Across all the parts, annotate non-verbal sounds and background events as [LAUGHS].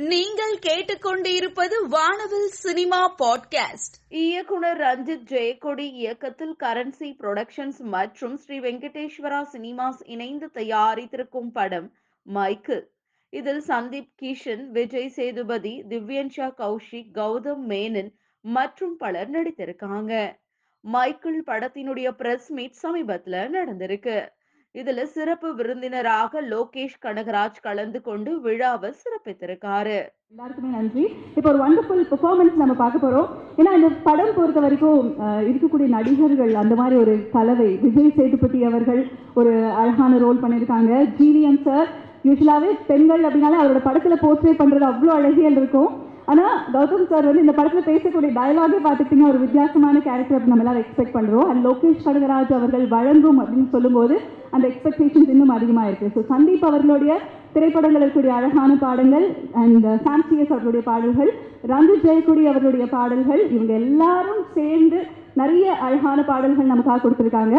நீங்கள் கேட்டுக்கொண்டிருப்பது வானவில் சினிமா பாட்காஸ்ட். இயக்குனர் ரஞ்சித் ஜெயக்கொடி இயக்கத்தில் கரன்சி புரொடக்ஷன்ஸ் மற்றும் ஸ்ரீ வெங்கடேஸ்வரா சினிமாஸ் இணைந்து தயாரித்திருக்கும் படம் மைக்கேல் இதில் சந்தீப் கிஷன் விஜய் சேதுபதி திவ்யன்ஷா கௌஷிக் கௌதம் மேனன் மற்றும் பலர் நடித்திருக்காங்க. மைக்கேல் படத்தினுடைய பிரஸ் மீட் சமீபத்துல நடந்திருக்கு. இதுல சிறப்பு விருந்தினராக லோகேஷ் கனகராஜ் கலந்து கொண்டு விழாவை சிறப்பித்திருக்காரு. எல்லாருக்குமே நன்றி. இப்போ ஒரு வண்டர்ஃபுல் பெர்ஃபார்மன்ஸ் நம்ம பார்க்க போகிறோம் ஏன்னா இந்த படம் பொறுத்த வரைக்கும் இருக்கக்கூடிய நடிகர்கள் அந்த மாதிரி ஒரு கலவை. விஜய் சேதுபதி அவர்கள் ஒரு அழகான ரோல் பண்ணியிருக்காங்க. ஜிவிஎம் சார் யூஸ்வலாகவே பெண்கள் அப்படின்னாலே அவரோட படத்தில் போர்ட்ரே பண்ணுறது அவ்வளோ அழகியல் இருக்கும். ஆனால் கௌதம் சார் வந்து இந்த படத்தில் பேசக்கூடிய டயலாகே பார்த்துக்கிட்டிங்கன்னா ஒரு வித்தியாசமான கேரக்டர் நம்ம எல்லாரும் எக்ஸ்பெக்ட் பண்ணுறோம் அண்ட் லோகேஷ் கனகராஜ் அவர்கள் வழங்கும் அப்படின்னு சொல்லும்போது அந்த எக்ஸ்பெக்டேஷன்ஸ் இன்னும் அதிகமாக இருக்குது ஸோ சந்தீப் அவர்களுடைய திரைப்படங்கள் இருக்கக்கூடிய அழகான பாடங்கள் அண்ட் சாம்சிஎஸ் uh, அவர்களுடைய பாடல்கள் ரஞ்சித் ஜெயக்குடி அவர்களுடைய பாடல்கள் இவங்க எல்லாரும் சேர்ந்து நிறைய அழகான பாடல்கள் நமக்காக கொடுத்துருக்காங்க.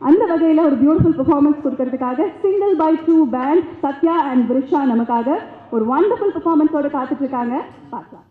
அந்த வகையில் ஒரு பியூட்டிஃபுல் பெர்ஃபார்மன்ஸ் கொடுக்கறதுக்காக single by two band Sathya and Vrusha நமக்காக ஒரு வண்டர்ஃபுல் பெர்ஃபார்மன்ஸோட காத்துட்டு இருக்காங்க பார்க்கலாம்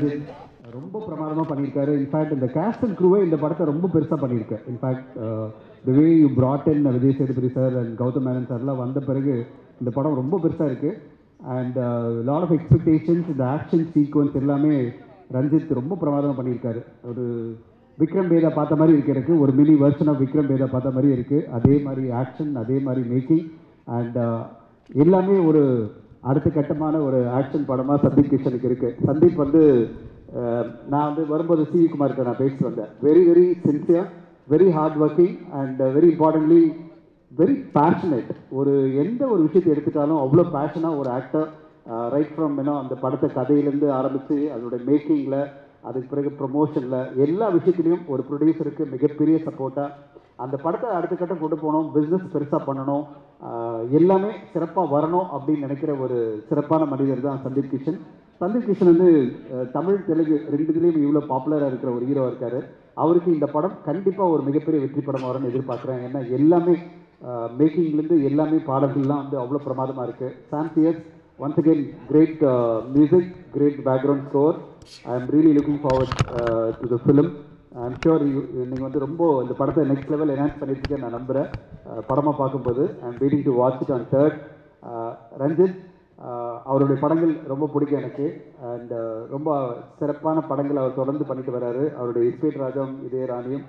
வந்து ரொம்ப பிரமாதமாக பண்ணியிருக்காரு. இன்ஃபேக்ட் இந்த கேஸ்ட் அண்ட் க்ரூவே இந்த படத்தை ரொம்ப பெருசாக பண்ணியிருக்கேன் in fact the way you brought in Vijay Sethupathi sir and Gautham Menon சார்லாம் வந்த பிறகு இந்த படம் ரொம்ப பெருசாக இருக்குது அண்ட் லாட் ஆஃப் எக்ஸ்பெக்டேஷன்ஸ் இந்த ஆக்ஷன் சீக்வன்ஸ் எல்லாமே ரஞ்சித் ரொம்ப பிரமாதமாக பண்ணியிருக்காரு. ஒரு விக்ரம் பேதா பார்த்த மாதிரி இருக்கு எனக்கு. ஒரு மினி வெர்ஷன் ஆஃப் விக்ரம் பேதா பார்த்த மாதிரி இருக்குது அதே மாதிரி ஆக்ஷன் அதே மாதிரி மேக்கிங் அண்ட் uh, எல்லாமே ஒரு அடுத்த கட்டமான ஒரு ஆக்ஷன் படமாக சந்தீப் கிஷனுக்கு இருக்குது சந்தீப் வந்து நான் வந்து வரும்போது சி குமார்கிட்ட நான் பேசிட்டு வந்தேன். Very very sincere very hard working and very importantly very passionate ஒரு எந்த ஒரு விஷயத்தை எடுத்துட்டாலும் அவ்வளோ பேஷனாக ஒரு ஆக்டர் ரைட் ஃப்ரம் ஏன்னா அந்த படத்தை கதையிலேருந்து ஆரம்பித்து அதோட மேக்கிங்கில் அதுக்கு பிறகு ப்ரொமோஷனில் எல்லா விஷயத்துலையும் ஒரு ப்ரொடியூசருக்கு மிகப்பெரிய சப்போர்ட்டாக அந்த படத்தை அடுத்த கட்டம் கொண்டு போகணும் பிஸ்னஸ் பெருசாக பண்ணணும் எல்லாமே சிறப்பாக வரணும் அப்படின்னு நினைக்கிற ஒரு சிறப்பான மனிதர் தான் சந்தீப் கிஷன். சந்தீப் கிஷன் வந்து தமிழ் தெலுங்கு ரெண்டுத்துலேயும் இவ்வளோ பாப்புலராக இருக்கிற ஒரு ஹீரோ இருக்கார். அவருக்கு இந்த படம் கண்டிப்பாக ஒரு மிகப்பெரிய வெற்றி படம் வரும்னு எதிர்பார்க்குறேன். ஏன்னா எல்லாமே மேக்கிங்லேருந்து எல்லாமே பாடல்கள்லாம் வந்து அவ்வளோ பிரமாதமாக இருக்குது சாம்சியஸ் once again great music great background score I am really looking forward to the film I'm sure நீங்கள் வந்து ரொம்ப இந்த படத்தை நெக்ஸ்ட் லெவல் என்ஹான்ஸ் பண்ணிட்டு நான் நம்புகிறேன் படமாக பார்க்கும்போது I'm waiting to watch it on third Ranjith அவருடைய படங்கள் ரொம்ப பிடிக்கும் எனக்கு. அண்ட் ரொம்ப சிறப்பான படங்கள் அவர் தொடர்ந்து பண்ணிட்டு வராரு. அவருடைய இஸ்பேட் ராஜம் இதே ராணியும்.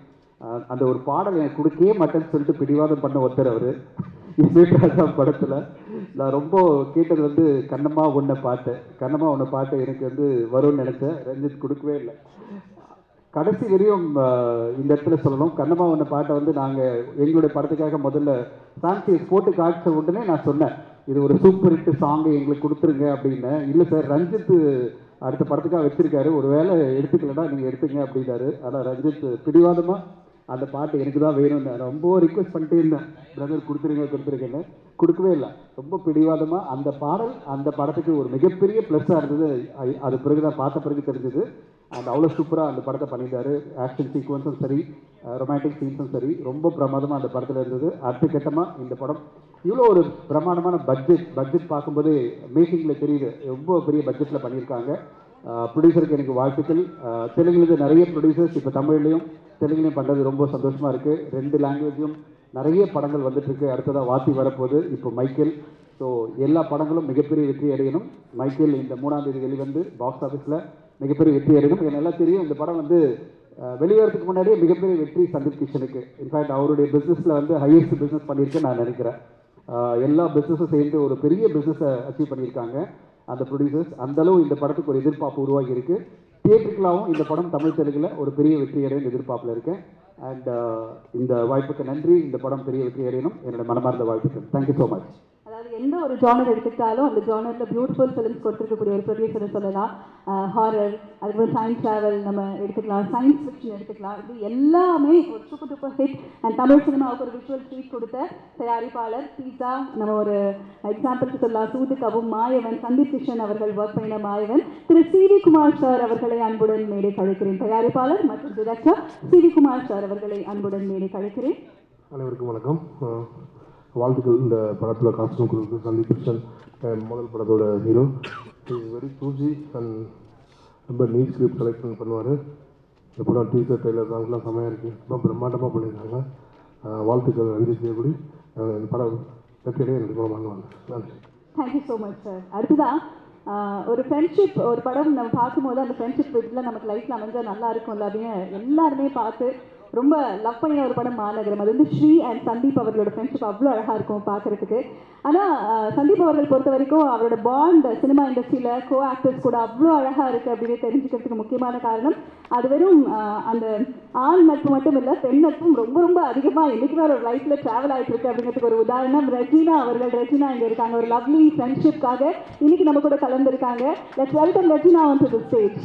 அந்த ஒரு பாடல் எனக்கு கொடுக்கவே மாட்டேன்னு சொல்லிட்டு பிடிவாதம் பண்ண ஒருத்தர் அவர். இஸ்பேட் ராஜா படத்தில். நான் ரொம்ப கேட்டது வந்து கண்ணம்மா உன்னை பாட்டு கண்ணம்மா உன்னை பாட்டு எனக்கு வந்து வரும்னு நினச்சேன். ரஞ்சித் கொடுக்கவே இல்லை. கடைசி வரையும் இந்த இடத்துல சொல்லணும். கண்ணம்மா உன்னை பாட்டை வந்து நாங்கள் எங்களுடைய படத்துக்காக முதல்ல சாந்தி போட்டு காய்ச்ச உடனே நான் சொன்னேன். இது ஒரு சூப்பர் ஹிட் சாங்கு எங்களுக்கு கொடுத்துருங்க அப்படின்னு. இல்லை சார் ரஞ்சித் அடுத்த படத்துக்காக வச்சுருக்காரு. ஒரு வேளை எடுத்துக்கலன்னா நீங்கள் எடுத்துங்க அப்படின்னாரு. ஆனால் ரஞ்சித் பிடிவாதமாக அந்த பாட்டு எனக்கு தான் வேணும்னு நான் ரொம்ப ரிக்வெஸ்ட் பண்ணிட்டே இருந்தேன். பிரதர் கொடுத்துருங்க கொடுத்துருக்கேன்னு கொடுக்கவே இல்லை. ரொம்ப பிடிவாதமாக அந்த பாடல் அந்த படத்துக்கு ஒரு மிகப்பெரிய ப்ளஸ்ஸாக இருந்தது. அது- பிறகு தான் பார்த்த பிறகு தெரிஞ்சது. அண்ட் அவ்வளோ சூப்பராக அந்த படத்தை பண்ணியிருந்தாரு ஆக்ஷன் சீக்வன்ஸும் சரி ரொமான்டிக் சீன்ஸும் சரி ரொம்ப பிரமாதமாக அந்த படத்தில் இருந்தது. அடுத்த கட்டமாக இந்த படம். இவ்வளோ ஒரு பிரமாதமான பட்ஜெட் பட்ஜெட் பார்க்கும்போது மேக்கிங்கில் தெரியுது. ரொம்ப பெரிய பட்ஜெட்டில் பண்ணியிருக்காங்க. ப்ரொடியூசருக்கு எனக்கு வாழ்த்துக்கள். தெலுங்குலேருந்து நிறைய ப்ரொடியூசர்ஸ் இப்போ தமிழ்லையும் தெலுங்குலையும் பண்ணுறது ரொம்ப சந்தோஷமாக இருக்குது ரெண்டு லாங்குவேஜும் நிறைய படங்கள் வந்துட்டுருக்கு. அடுத்ததாக வாத்தி வரப்போகுது. இப்போ மைக்கேல். ஸோ எல்லா படங்களும் மிகப்பெரிய வெற்றி அடையணும். மைக்கேல் இந்த மூணாம் தேதி வெளிவந்து பாக்ஸ் ஆஃபீஸில் மிகப்பெரிய வெற்றி அடையணும். எனக்கு நல்லா தெரியும் இந்த படம் வந்து வெளியேறதுக்கு முன்னாடியே மிகப்பெரிய வெற்றி சந்தீப் கிஷனுக்கு. இன்ஃபேக்ட் அவருடைய பிஸ்னஸில் வந்து ஹையஸ்ட் பிஸ்னஸ் பண்ணியிருக்கேன் நான் நினைக்கிறேன். எல்லா பிஸ்னஸும் சேர்ந்து ஒரு பெரிய பிஸ்னஸை அச்சீவ் பண்ணியிருக்காங்க. அந்த ப்ரொடியூசர்ஸ் அளவு இந்த படத்துக்கு ஒரு எதிர்பார்ப்பு உருவாகி இருக்குது தியேட்டருக்களாகவும் இந்த படம் தமிழ் தெலுங்கில் ஒரு பெரிய வெற்றி அடையும் எதிர்பார்ப்பில் இருக்கேன். அண்ட் uh, இந்த வாய்ப்புக்கு நன்றி. இந்த படம் பெரிய வெற்றி அடையணும். என்னோட மனமார்ந்த வாழ்த்துக்கள். தேங்க்யூ ஸோ மச் எந்த ஒரு ஜானர் எடுத்துக்கிட்டாலும் அந்த ஜானரில் பியூட்டிஃபுல் ஃபிலிம்ஸ் கொடுத்துருக்கக்கூடிய ஒரு ப்ரொடியூசரை சொல்லலாம். ஹாரர் அதுக்கப்புறம் சயின்ஸ் ட்ராவல் நம்ம எடுத்துக்கலாம். சயின்ஸ் ஃபிக்ஷன் எடுத்துக்கலாம். இது எல்லாமே ஒரு super super hit and Tamil சினிமாவுக்கு ஒரு விஷுவல் ட்ரீட் கொடுத்த தயாரிப்பாளர் சீதா நம்ம ஒரு எக்ஸாம்பிளுக்கு சொல்லலாம். சூதுகவும் மாயவன் சந்தீப் கிருஷ்ணன் அவர்கள் ஒர்க் பண்ணின Maayavan Thiru C V Kumar sir அவர்களை அன்புடன் மேடை கழிக்கிறேன் தயாரிப்பாளர் மற்றும் director C V Kumar sir அவர்களை அன்புடன் மேடை கழிக்கிறேன் அனைவருக்கும் வணக்கம். வாழ்த்துக்கள். இந்த படத்தில் காஸ்டியூம் கொடுத்து சந்தீப் கிருஷ்ணன் முதல் படத்தோட ஹீரோ வெரி சூஜி அண்ட் ரொம்ப நீட் ஸ்கிரிப்ட் பண்ணி பண்ணுவார். இந்த படம் டீச்சர் ட்ரெய்லர் சாங்ஸ்லாம் செமையாக இருக்குது ரொம்ப பிரம்மாண்டமாக பண்ணியிருக்காங்க. வாழ்த்துக்கள் ரஞ்சித் ஜெயகுடி இந்த படம் வெற்றியடைய எனக்கு படம் வாங்குவாங்க நன்றி. தேங்க்யூ ஸோ மச் சார் அடுத்ததான் ஒரு ஃப்ரெண்ட்ஷிப் ஒரு படம் நம்ம பார்க்கும்போது அந்த ஃப்ரெண்ட்ஷிப் இதில் நமக்கு லைஃப்பில் அமைஞ்சா நல்லா இருக்கும்ல அப்படின்னு எல்லாருமே பார்த்து ரொம்ப லவ் பண்ணின ஒரு படம் மாநகரம். அது வந்து ஸ்ரீ அண்ட் சந்தீப் அவர்களோட ஃப்ரெண்ட்ஷிப் அவ்வளோ அழகாக இருக்கும் பார்க்குறதுக்கு. ஆனால் சந்தீப் அவர்கள் பொறுத்த வரைக்கும் அவரோட பாண்ட் சினிமா இண்டஸ்ட்ரியில் கோ ஆக்டர்ஸ் கூட அவ்வளோ அழகாக இருக்குது அப்படின்னு தெரிஞ்சுக்கிறதுக்கு முக்கியமான காரணம் அது வெறும் அந்த ஆண் நட்பு மட்டும் இல்லை பெண் நட்பும் ரொம்ப ரொம்ப அதிகமாக என்றைக்குமே ஒரு லைஃப்பில் ட்ராவல் ஆகிட்டு இருக்கு அப்படிங்கிறதுக்கு ஒரு உதாரணம். ரஜினா அவர்கள் ரஜினா இங்கே இருக்காங்க. ஒரு லவ்லி ஃப்ரெண்ட்ஷிப்காக இன்னைக்கு நம்ம கூட கலந்துருக்காங்க. Let's welcome Regina on to the stage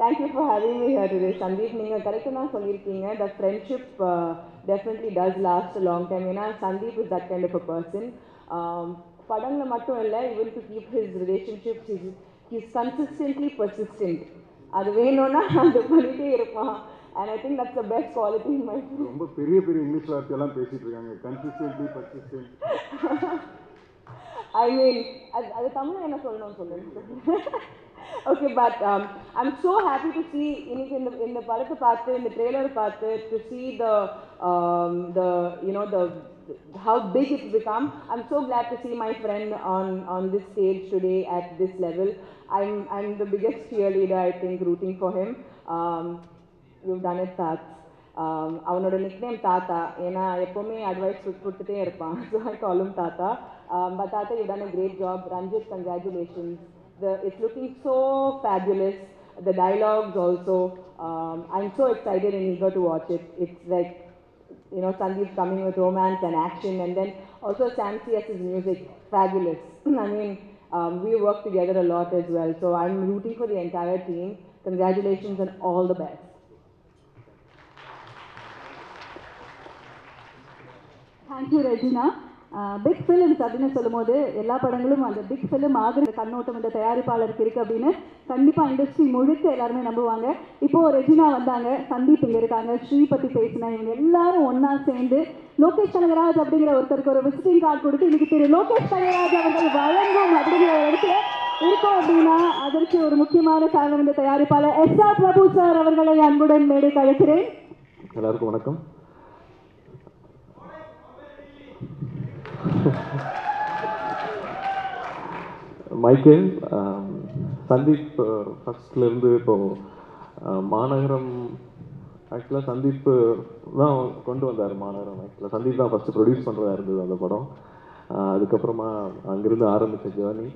Thank you for having me here today, Sandeep. நீங்கள் கரெக்டாக தான் சொல்லியிருக்கீங்க. The friendship definitely does last long time ஏன்னா Sandeep is that kind of a person படங்களில் மட்டும் இல்லை even to keep his relationship his his consistently persistent அது வேணும்னா அது பண்ணிகிட்டே இருப்பான். And I think that's the best quality in my ரொம்ப பெரிய பெரிய இங்கிலீஷ் வார்த்தையெல்லாம் பேசிட்டு இருக்காங்க. கன்சிஸ்டன்ட்லி பர்சிஸ்டன்ட் ஐ மீன் அது அது தமிழ் என்ன சொல்லணும்னு சொல்லுங்க. Okay but I'm so happy to see இன்னைக்கு இந்த இந்த படத்தை பார்த்து இந்த ட்ரெய்லர் பார்த்து to see the the you know the how big it's become. I'm so glad to see my friend on, on this stage today at this level. I'm, I'm the biggest [LAUGHS] cheerleader, I think, rooting for him. Um, you've done it, Tats. Um, அவனோட nickname தாத்தா ஏன்னா எப்போவுமே advice கொடுத்துட்டே இருப்பான் so I காலும் தாத்தா but தாத்தா you done a great job Ranjith congratulations The, it's looking so fabulous. The dialogues also. Um, I'm so excited and eager to watch it. It's like, you know, Sandeep coming with romance and action, and then also Sam C.S.'s music, fabulous. [CLEARS THROAT] I mean, um, we work together a lot as well. So I'm rooting for the entire team. Congratulations and all the best. Thank you, Regina. Big films அப்படின்னு சொல்லும்போது எல்லா படங்களும் அந்த big film ஆகிற கண்ணோட்டம் இந்த தயாரிப்பாளருக்கு இருக்குது அப்படின்னு கண்டிப்பாக இண்டஸ்ட்ரி முழுக்க எல்லாருமே நம்புவாங்க. இப்போது ரெஜினா வந்தாங்க சந்தீப் இங்கே இருக்காங்க ஸ்ரீ பேசினா இவங்க எல்லாரும் ஒன்றா சேர்ந்து லோகேஷ் கனகராஜ் அப்படிங்கிற ஒருத்தருக்கு ஒரு விசிட்டிங் கார்டு கொடுத்து இன்னைக்கு திரு லோகேஷ் கனகராஜ் அவர்கள் வழங்கும் அப்படிங்கிற ஒரு இடத்துல இருக்கும் அப்படின்னா அதற்கு ஒரு முக்கியமான காரணம் இந்த தயாரிப்பாளர் எஸ் ஆர் பிரபு சார் அவர்களை அன்புடன் மேடை கழிக்கிறேன் எல்லாருக்கும் வணக்கம். மைக்கேல் சந்தீப் ஃபஸ்ட்லேருந்து இப்போ மாநகரம் ஆக்சுவலாக சந்தீப் தான் கொண்டு வந்தார் மாநகரம் ஆக்சுவலாக சந்தீப் தான் ஃபஸ்ட்டு ப்ரொடியூஸ் பண்ணுறதா இருந்தது அந்த படம். அதுக்கப்புறமா அங்கேருந்து ஆரம்பித்த ஜேர்னி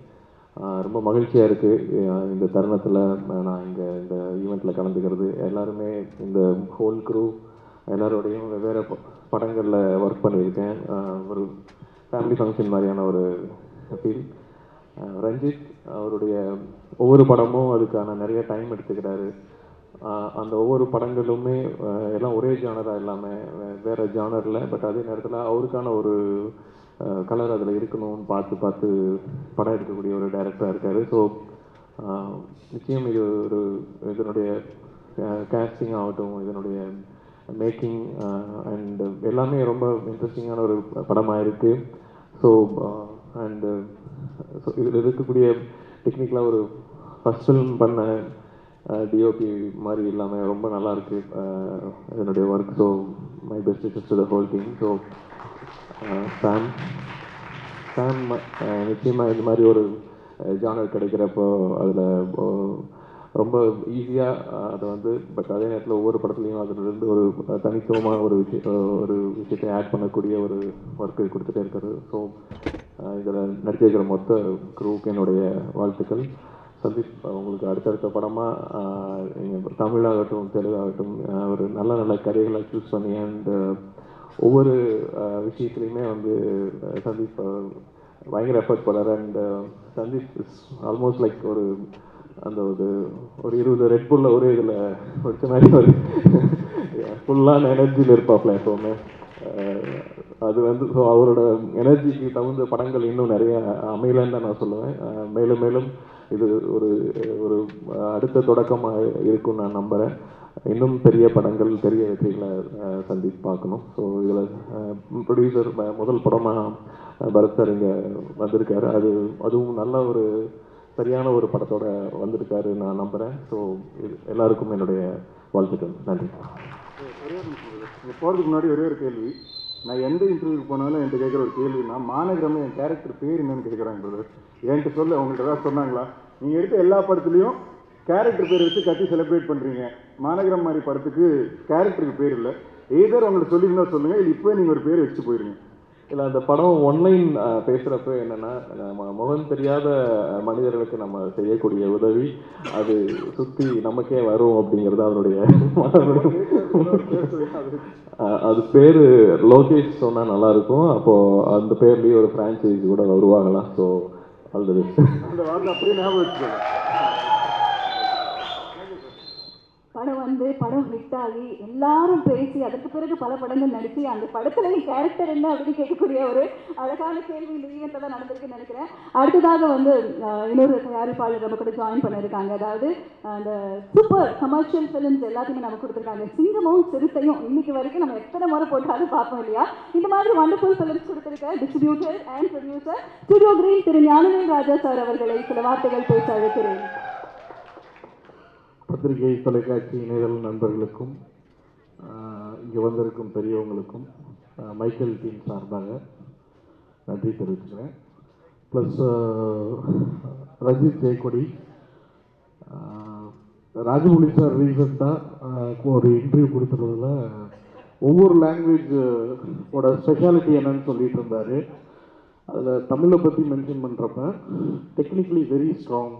ரொம்ப மகிழ்ச்சியாக இருக்குது இந்த தருணத்தில் நான் இங்கே இந்த ஈவெண்ட்டில் கலந்துக்கிறது. எல்லாருமே இந்த ஹோல் குரூ எல்லாரோடையும் வெவ்வேறு ப- படங்களில் ஒர்க் பண்ணியிருக்கேன். ஒரு ஃபேமிலி ஃபங்க்ஷன் மாதிரியான ஒரு ஃபீல் ரஞ்சித் அவருடைய ஒவ்வொரு படமும் அதுக்கான நிறைய டைம் எடுத்துக்கிறாரு. அந்த ஒவ்வொரு படங்களுமே எல்லாம் ஒரே ஜானராக இல்லாமல் வேறு ஜானரில் பட் அதே நேரத்தில் அவருக்கான ஒரு கலர் அதில் இருக்கணும்னு பார்த்து பார்த்து படம் எடுக்கக்கூடிய ஒரு டைரக்டராக இருக்கார். ஸோ நிச்சயம் இது ஒரு இதனுடைய கேஸ்டிங் ஆகட்டும் இதனுடைய மேக்கிங் அண்ட் எல்லாமே ரொம்ப இன்ட்ரெஸ்டிங்கான ஒரு படமாக இருக்குது ஸோ அண்டு ஸோ இதில் இருக்கக்கூடிய டெக்னிக்கலாக ஒரு ஃபஸ்ட் ஃபிலிம் பண்ண uh, டிஓபி மாதிரி இல்லாமல் ரொம்ப நல்லா இருக்கு uh, என்னுடைய work so my best wishes to the whole team so Sam Sam நிச்சயமாக இந்த மாதிரி ஒரு uh, ஜானர் கிடைக்கிறப்போ அதில் ரொம்ப ஈஸியாக அதை வந்து பட் அதே நேரத்தில் ஒவ்வொரு படத்துலையும் அதிலிருந்து ஒரு தனித்துவமான ஒரு விஷய ஒரு விஷயத்தை ஆட் பண்ணக்கூடிய ஒரு ஒர்க்கு கொடுத்துட்டே இருக்காரு. ஸோ இதில் நடிச்சிருக்கிற மொத்த குரூவுக்கு என்னுடைய வாழ்த்துக்கள். சந்தீப் உங்களுக்கு அடுத்தடுத்த படமாக தமிழாகட்டும் தெலுங்காகட்டும் ஒரு நல்ல நல்ல கதைகளை சூஸ் பண்ணி அண்ட் ஒவ்வொரு விஷயத்துலையுமே வந்து சந்தீப் பயங்கர எஃபர்ட் போடுறாரு and Sandeep is almost like ஒரு அந்த ஒரு ஒரு இருபது ரெட் புல்ல ஒரு இதில் வச்ச மாதிரி ஒரு ஃபுல்லான எனர்ஜியில் இருப்பாப்ல எப்போவுமே அது வந்து ஸோ அவரோட எனர்ஜிக்கு தகுந்த படங்கள் இன்னும் நிறைய அமையலன்னு தான் நான் சொல்லுவேன். மேலும் மேலும் இது ஒரு ஒரு அடுத்த தொடக்கமாக இருக்கும்னு நான் நம்புகிறேன் இன்னும் பெரிய படங்கள் பெரிய வெற்றிகளை சந்தித்து பார்க்கணும் ஸோ இதில் ப்ரொடியூசர் முதல் படமாக பரத் சார் இங்கே வந்திருக்காரு. அது அதுவும் நல்ல ஒரு சரியான ஒரு படத்தோட வந்திருக்காரு நான் நம்புகிறேன் ஸோ எல்லாருக்கும் என்னுடைய வாழ்த்துக்கள். நன்றி. போகிறதுக்கு முன்னாடி ஒரே ஒரு கேள்வி. நான் எந்த இன்டர்வியூக்கு போனாலும் என்கிட்ட கேட்குற ஒரு கேள்வினா மாநகரம் என் கேரக்டர் பேர் என்னன்னு கேட்குறாங்க பிரதர் என்கிட்ட சொல்ல அவங்கள்ட்ட ஏதாவது சொன்னாங்களா? நீங்கள் எடுத்த எல்லா படத்துலையும் கேரக்டர் பேர் வச்சு கட்டி செலிப்ரேட் பண்ணுறீங்க மாநகரம் மாதிரி படத்துக்கு கேரக்டருக்கு பேர் இல்லை. ஏதோ அவங்கள்ட்ட சொல்லியிருந்தா சொல்லுங்கள் இல்லை இப்போ நீங்கள் ஒரு பேர் வச்சு போயிருங்க. இல்லை அந்த படம் ஒன்லைன் பேசுகிறப்ப என்னென்னா நம்ம முகம் தெரியாத மனிதர்களுக்கு நம்ம செய்யக்கூடிய உதவி அது சுற்றி நமக்கே வரும் அப்படிங்கிறது அவருடைய [LAUGHS] அது பேர் லோகேஷ் சொன்னால் நல்லாயிருக்கும் அப்போது அந்த பேர்லேயே ஒரு ஃப்ரான்ச்சைஸி கூட வருவாங்களா ஸோ ஆல்ரெடி அந்த வார்த்தை அப்படியே ஞாபகம் வச்சுக்கோங்க. படம் வந்து படம் ஹிட் ஆகி எல்லாரும் பேசி அதுக்கு பிறகு பல படங்கள் நடித்து அந்த படத்துல கேரக்டர் என்ன அப்படின்னு கேட்கக்கூடிய ஒரு அழகான கேள்வி இந்த தான் நடந்திருக்குன்னு நினைக்கிறேன். அடுத்ததாக வந்து இன்னொரு தயாரிப்பாளர் நம்ம கூட ஜாயின் பண்ணியிருக்காங்க. அதாவது அந்த சூப்பர் கமர்ஷியல் ஃபிலிம்ஸ் எல்லாத்தையுமே நமக்கு கொடுத்துருக்காங்க. சிங்கமும் சிறுத்தையும் இன்னைக்கு வரைக்கும் நம்ம எத்தனை முறை போட்டாலும் பார்ப்போம் இல்லையா? இந்த மாதிரி வண்டர்ஃபுல் ஃபிலிம்ஸ் கொடுத்துருக்க distributor and producer Studio Green Thiru Gnanavel Raja sir அவர்களை சில வார்த்தைகள் பேச அழைக்கிறேன். பத்திரிகை தொலைக்காட்சி இணையதள நண்பர்களுக்கும் இங்கே வந்திருக்கும் பெரியவங்களுக்கும் மைக்கேல் டீம் சார்பாக நன்றி தெரிவிச்சுக்கிறேன். ப்ளஸ் ரஜித் ஜெயக்கொடி ராஜமௌலி சார் ரீசெண்டாக ஒரு இன்டர்வியூ கொடுத்துருந்ததில் ஒவ்வொரு லாங்குவேஜ் ஓட ஸ்பெஷாலிட்டி என்னன்னு சொல்லிட்டு இருந்தார். அதில் தமிழை பற்றி மென்ஷன் பண்ணுறப்ப டெக்னிக்கலி வெரி ஸ்ட்ராங்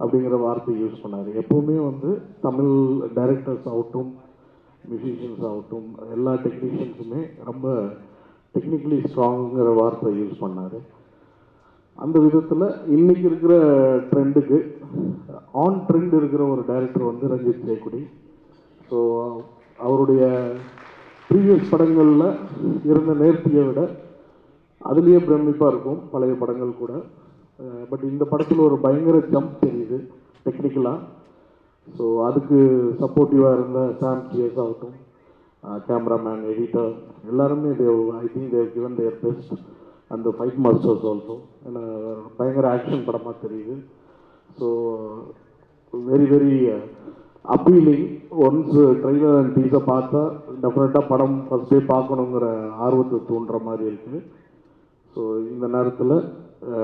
அப்படிங்கிற வார்த்தை யூஸ் பண்ணார். எப்போவுமே வந்து தமிழ் டைரக்டர்ஸ் ஆகட்டும் மியூசிஷியன்ஸ் ஆகட்டும் எல்லா டெக்னீஷியன்ஸுமே ரொம்ப டெக்னிக்கலி ஸ்ட்ராங்கிற வார்த்தை யூஸ் பண்ணார். அந்த விதத்தில் இன்றைக்கி இருக்கிற ட்ரெண்டுக்கு ஆன் ட்ரெண்ட் இருக்கிற ஒரு டைரக்டர் வந்து ரஞ்சித் ஜெயக்குடி ஸோ அவருடைய ப்ரீவியஸ் படங்களில் இருந்த நேர்த்தியை விட அதுலேயே பிரமிப்பாக இருக்கும் பழைய படங்கள் கூட. பட் இந்த படத்தில் ஒரு பயங்கர ஜம்ப் தெரியுது டெக்னிக்கலாக ஸோ அதுக்கு சப்போர்ட்டிவாக இருந்த சாம் சிஎஸ் ஆகட்டும் கேமராமேன் எடிட்டர் எல்லாருமே Dev I think Dev given their best அந்த ஃபைட் மாஸ்டர்ஸ் ஆல்சோ ஏன்னா பயங்கர ஆக்ஷன் படமாக தெரியுது. So very very appealing once trailer and டீஸை பார்த்தா டெஃபினட்டாக படம் ஃபஸ்ட் டே பார்க்கணுங்கிற ஆர்வத்தை தூண்டுற மாதிரி இருக்குது. ஸோ இந்த நேரத்தில்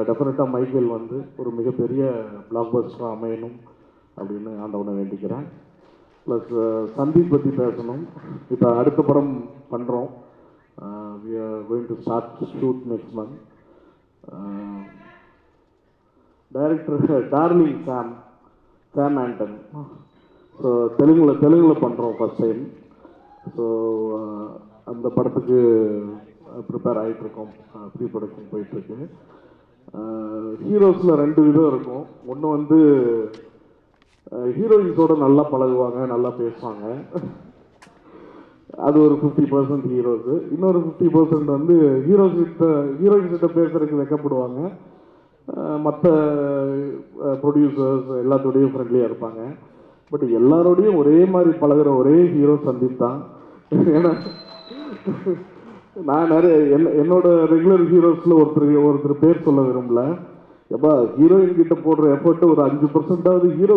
டெஃபினட்டாக மைக்கேல் வந்து ஒரு மிகப்பெரிய பிளாக் பஸ்டராக அமையணும் அப்படின்னு ஆண்டவனை வேண்டிக்கிறேன். ப்ளஸ் சந்தீப் பற்றி பேசணும். இப்போ அடுத்த படம் பண்ணுறோம் we are going to start shoot next month director darling Sam Sam Anton so தெலுங்கில் தெலுங்கில் பண்ணுறோம் ஃபஸ்ட் டைம் ஸோ அந்த படத்துக்கு ப்ரிப்பேர் ஆகிட்டுருக்கோம் ப்ரீ ப்ரொடக்ஷன் போயிட்டுருக்கு ஹீரோஸில் ரெண்டு விதம் இருக்கும். ஒன்று வந்து ஹீரோயின்ஸோட நல்லா பழகுவாங்க நல்லா பேசுவாங்க. அது ஒரு ஃபிஃப்டி பர்சன்ட் ஹீரோஸு இன்னொரு ஃபிஃப்டி பர்சன்ட் வந்து ஹீரோஸ் கிட்ட ஹீரோயின்ஸ் கிட்ட பேசுறதுக்கு வெக்கப்படுவாங்க. மற்ற ப்ரொடியூசர்ஸ் எல்லாத்தோடையும் ஃப்ரெண்ட்லியாக இருப்பாங்க. பட் எல்லாரோடையும் ஒரே மாதிரி பழகுற ஒரே ஹீரோ சந்தீப் தான். ஏன்னா நான் நிறைய என்ன என்னோட ரெகுலர் ஹீரோஸில் ஒருத்தர் ஒருத்தர் பேர் சொல்ல விரும்பல. எப்போ ஹீரோயின் கிட்ட போடுற எஃபர்ட் ஒரு அஞ்சு பர்சன்டாவது ஹீரோ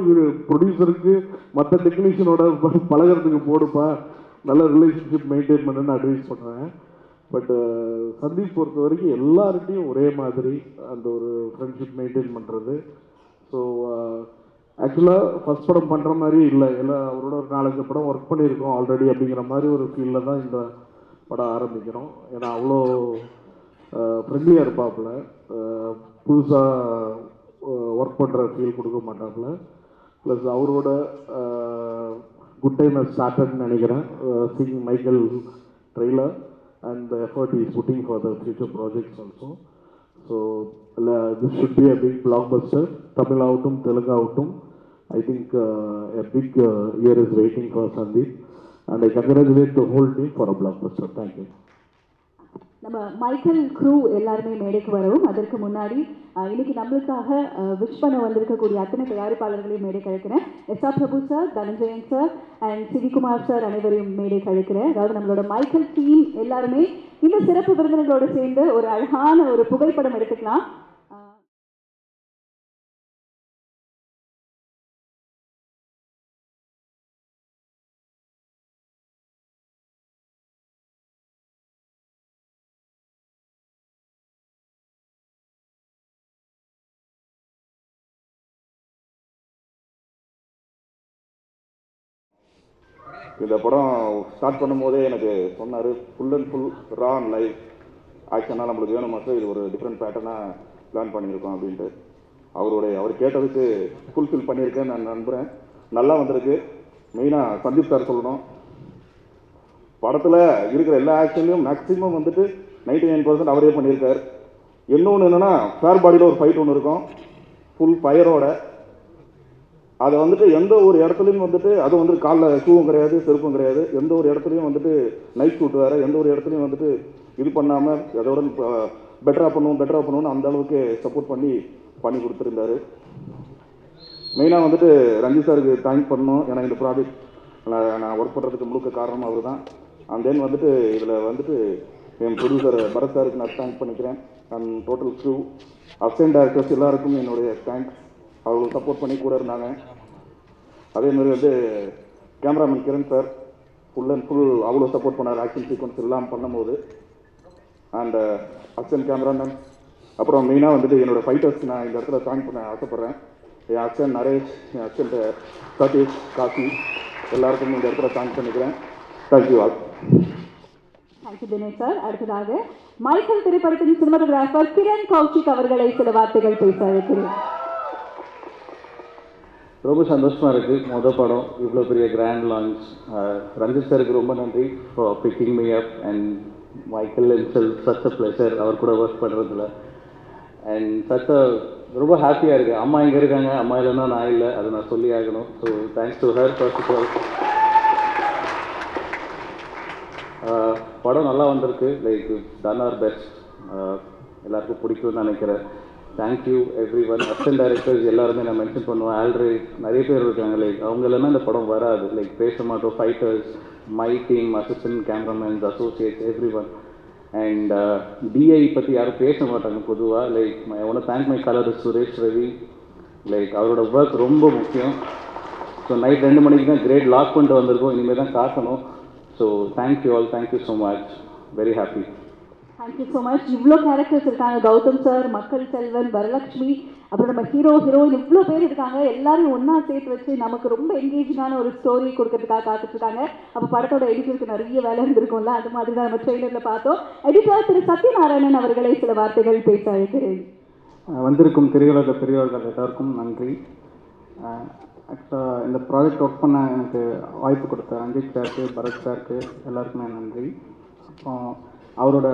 ப்ரொடியூசருக்கு மற்ற டெக்னீஷியனோட பழகிறதுக்கு போடுப்பா. நல்ல ரிலேஷன்ஷிப் மெயின்டைன் பண்ணுன்னு அட்வைஸ் பண்ணுறேன் பட் சந்தீப் பொறுத்த வரைக்கும் எல்லார்கிட்டையும் ஒரே மாதிரி அந்த ஒரு ஃப்ரெண்ட்ஷிப் மெயின்டைன் பண்ணுறது ஸோ ஆக்சுவலாக ஃபஸ்ட் படம் பண்ணுற மாதிரி இல்லை. எல்லாம் அவரோட ஒரு நாலஞ்சு படம் ஒர்க் பண்ணியிருக்கோம் ஆல்ரெடி அப்படிங்கிற மாதிரி ஒரு ஃபீலில் தான் இந்த படம் ஆரம்பிக்கிறோம். ஏன்னா அவ்வளோ ஃப்ரெண்ட்லியாக இருப்பாப்புல. புதுசாக ஒர்க் பண்ணுற ஃபீல் கொடுக்க மாட்டாப்புல. ப்ளஸ் அவரோட குட் டைம் ஸ்டார்டட்னு நினைக்கிறேன். Singh Michael trailer and effort is putting for the future projects also so this should be a big blockbuster Tamil ஆகட்டும் தெலுங்கு ஆகட்டும். I think a big year is waiting for Sandeep and I congratulate whole team for a blockbuster thank you நம்ம Michael crew எல்லாருமே மேடைக்கு வரவும் அதற்கு முன்னாடி இன்னைக்கு நம்மளுக்காக விஷ் பண்ண வந்திருக்கக்கூடிய அத்தனை தயாரிப்பாளர்களையும் மேடை கழிக்கிறேன் S R Prabhu sir Dhananjayan sir and CV Kumar sir அனைவரையும் மேடை கழிக்கிறேன் அதாவது நம்மளோட மைக்கேல் டீம் எல்லாருமே இந்த சிறப்பு விருந்தினர்களோடு சேர்ந்து ஒரு அழகான ஒரு புகைப்படம் எடுத்துக்கலாம். இந்த படம் ஸ்டார்ட் பண்ணும்போதே எனக்கு சொன்னார் full and full raw and live ஆக்ஷனாக நம்மளுக்கு வேணும் சார் இது ஒரு டிஃப்ரெண்ட் பேட்டர்னாக பிளான் பண்ணியிருக்கோம் அப்படின்ட்டு. அவருடைய அவர் கேட்டதுக்கு ஃபுல்ஃபில் பண்ணியிருக்கேன் நான் நம்புகிறேன் நல்லா வந்திருக்கு. மெயினாக சந்தீப் சார் சொல்லணும். படத்தில் இருக்கிற எல்லா ஆக்ஷன்லையும் மேக்ஸிமம் வந்துட்டு நைன்டி நைன் பர்சன்ட் அவரே பண்ணியிருக்கார். இன்னொன்று என்னென்னா ஃபேர் பாடியில் ஒரு ஃபைட் ஒன்று இருக்கும். ஃபுல் ஃபயரோட அதை வந்துட்டு எந்த ஒரு இடத்துலையும் வந்துட்டு அது வந்துட்டு காலில் ஷூவும் கிடையாது செருப்பும் கிடையாது. எந்த ஒரு இடத்துலையும் வந்துட்டு நைட் ஷூட் வேறு எந்த ஒரு இடத்துலையும் வந்துட்டு இது பண்ணாமல் அதோட பெட்டராக பண்ணுவோம் பெட்டராக பண்ணுவோம்னு அந்த அளவுக்கு சப்போர்ட் பண்ணி பண்ணி கொடுத்துருந்தாரு. மெயினாக வந்துட்டு ரஞ்சித் சாருக்கு தேங்க் பண்ணணும். ஏன்னா இந்த ப்ராஜெக்ட் நான் நான் ஒர்க் பண்ணுறதுக்கு முழுக்க காரணம் அவர் தான் அண்ட் தென் வந்துட்டு இதில் வந்துட்டு என் ப்ரொடியூசர் பரத் சாருக்கு நான் தேங்க் பண்ணிக்கிறேன். And total crew assistant directors எல்லாருக்கும் என்னுடைய தேங்க்ஸ் அவ்வளோ சப்போர்ட் பண்ணி கூட இருந்தாங்க. அதே மாதிரி வந்து cameraman Kiran sir full and full அவ்வளோ சப்போர்ட் பண்ணார் ஆக்ஷன் சீக்வன்ஸ் எல்லாம் பண்ணும்போது. அண்ட் அசிஸ்டன்ட் கேமராமேன் அப்புறம் மெயினாக வந்துட்டு என்னோடய ஃபைட்டர்ஸ் நான் இந்த இடத்துல ஜாயின் பண்ண ஆசைப்பட்றேன். என் அசிஸ்டன்ட் நரேஷ் என் அசிஸ்டன்ட் சதீஷ் காசி எல்லாருக்கும் இந்த இடத்துல தேங்க் பண்ணிக்கிறேன். Thank you all thank you Dinesh sir அடுத்ததாக மைக்கேல் திரைப்படத்தின் சினிமாட்டோகிராஃபர் கிரண் கௌஷிக் அவர்களை சில வார்த்தைகள் பேச அழைக்கிறேன் ரொம்ப சந்தோஷமாக இருக்குது மொதல் படம் இவ்வளோ பெரிய கிராண்ட் லான்ச் ரஞ்சித் சாருக்கு ரொம்ப நன்றி for picking me up and Michael and sell such a pleasure அவர் கூட ஒர்க் பண்ணுறதுல அண்ட் சச் அ ரொம்ப ஹாப்பியாக இருக்குது அம்மா இங்கே இருக்காங்க. அம்மா இல்லைன்னா நான் இல்லை. அதை நான் சொல்லி ஆகணும். So thanks to her first of all படம் நல்லா வந்திருக்கு. லைக் டன் ஆர் பெஸ்ட் எல்லாருக்கும் பிடிக்கும்னு நினைக்கிறேன். Thank you every one assistant directors எல்லாருமே நான் மென்ஷன் பண்ணுவேன். ஆல்ரெடி நிறைய பேர் இருக்காங்க. லைக் அவங்களெல்லாம் இந்த படம் வராது. லைக் பேச மாட்டோம். Fighters my team assistant cameramans associates every one and DI பற்றி யாரும் பேச மாட்டாங்க பொதுவாக like I want thank my colour Suresh Ravi like அவரோட ஒர்க் ரொம்ப முக்கியம். ஸோ நைட் ரெண்டு மணிக்கு தான் கிரேட் லாக் பண்ணிட்டு வந்திருக்கோம். இனிமேல் தான் காட்டணும். So thank you all thank you so much very happy thank you so much இவ்வளோ கேரக்டர்ஸ் இருக்காங்க. கௌதம் சார் மக்கள் செல்வன் வரலட்சுமி அப்புறம் நம்ம ஹீரோ ஹீரோயின் இவ்வளோ பேர் இருக்காங்க. எல்லாரும் ஒன்றா சேர்த்து வச்சு நமக்கு ரொம்ப என்கேஜிங்கான ஒரு ஸ்டோரி கொடுக்கறதுக்காக காத்துட்ருக்காங்க. அப்போ படத்தோட எடிட்டருக்கு நிறைய வேலை இருந்திருக்கும்ல அது மாதிரி தான் நம்ம ட்ரெய்லரில் பார்த்தோம். எடிட்டர் திரு சத்யநாராயணன் அவர்களை சில வார்த்தைகள் பேச அழைக்கிறேன் வந்திருக்கும் திரையுலக பெரியவர்கள் எல்லாருக்கும் நன்றி. ஆக்சுவலாக இந்த ப்ராஜெக்ட் ஒர்க் பண்ண எனக்கு வாய்ப்பு கொடுத்த ரஞ்சித் சாருக்கு பரத் சாருக்கு எல்லாருக்குமே நன்றி. அப்புறம் அவரோட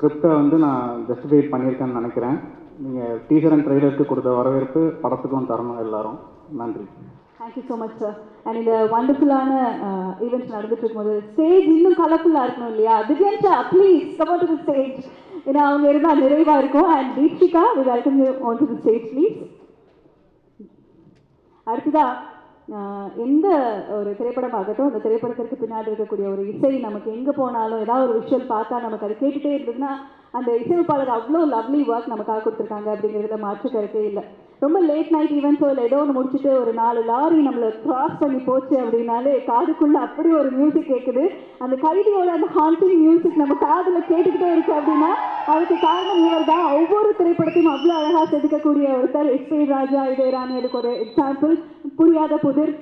ஸ்கிரிப்டை வந்து நான் ஜஸ்டிஃபை பண்ணியிருக்கேன்னு நினைக்கிறேன். நீங்கள் டீசர் அண்ட் ட்ரெய்லருக்கு கொடுத்த வரவேற்பு படத்துக்கும் தரணும் எல்லாரும். நன்றி. Thank you so much sir and இந்த வண்டர்ஃபுல்லான ஈவெண்ட்ஸ் நடந்துட்டு இருக்கும்போது ஸ்டேஜ் இன்னும் கலர்ஃபுல்லாக இருக்கணும் இல்லையா? Divyan sir please come to stage ஏன்னா அவங்க இருந்தால் நிறைவாக இருக்கும். And Deepika we welcome you on to the stage please அடுத்ததா எந்த ஒரு திரைப்படம் ஆகட்டும் அந்த திரைப்படத்திற்கு பின்னாடி இருக்கக்கூடிய ஒரு இசை நமக்கு எங்கே போனாலும் ஏதாவது ஒரு விஷயம் பார்த்தா நமக்கு அது கேட்டுகிட்டே இருந்ததுன்னா அந்த இசையமைப்பாளர் அவ்வளோ லவ்லி ஒர்க் நமக்காக கொடுத்துருக்காங்க அப்படிங்கிறதுல மாற்று கருத்தே இல்லை. ரொம்ப லேட் நைட் ஈவெண்ட்ஸோ இல்லை ஏதோ ஒன்று முடிச்சுட்டு ஒரு நாலு லாரி நம்மளை கிராஸ் பண்ணி போச்சு அப்படின்னாலே காதுக்குள்ளே அப்படி ஒரு மியூசிக் கேட்குது அந்த கைதியோட அந்த ஹாண்டிங் மியூசிக் நம்ம காதில் கேட்டுக்கிட்டே இருக்கு அப்படின்னா அதுக்கு காரணம் இவர் தான் ஒவ்வொரு திரைப்படத்தையும் அவ்வளோ அழகாக செதுக்கக்கூடிய ஒருத்தர் எஸ் பி ராஜா இதேராணி அதுக்கு ஒரு எக்ஸாம்பிள் புரியாத புதிர்.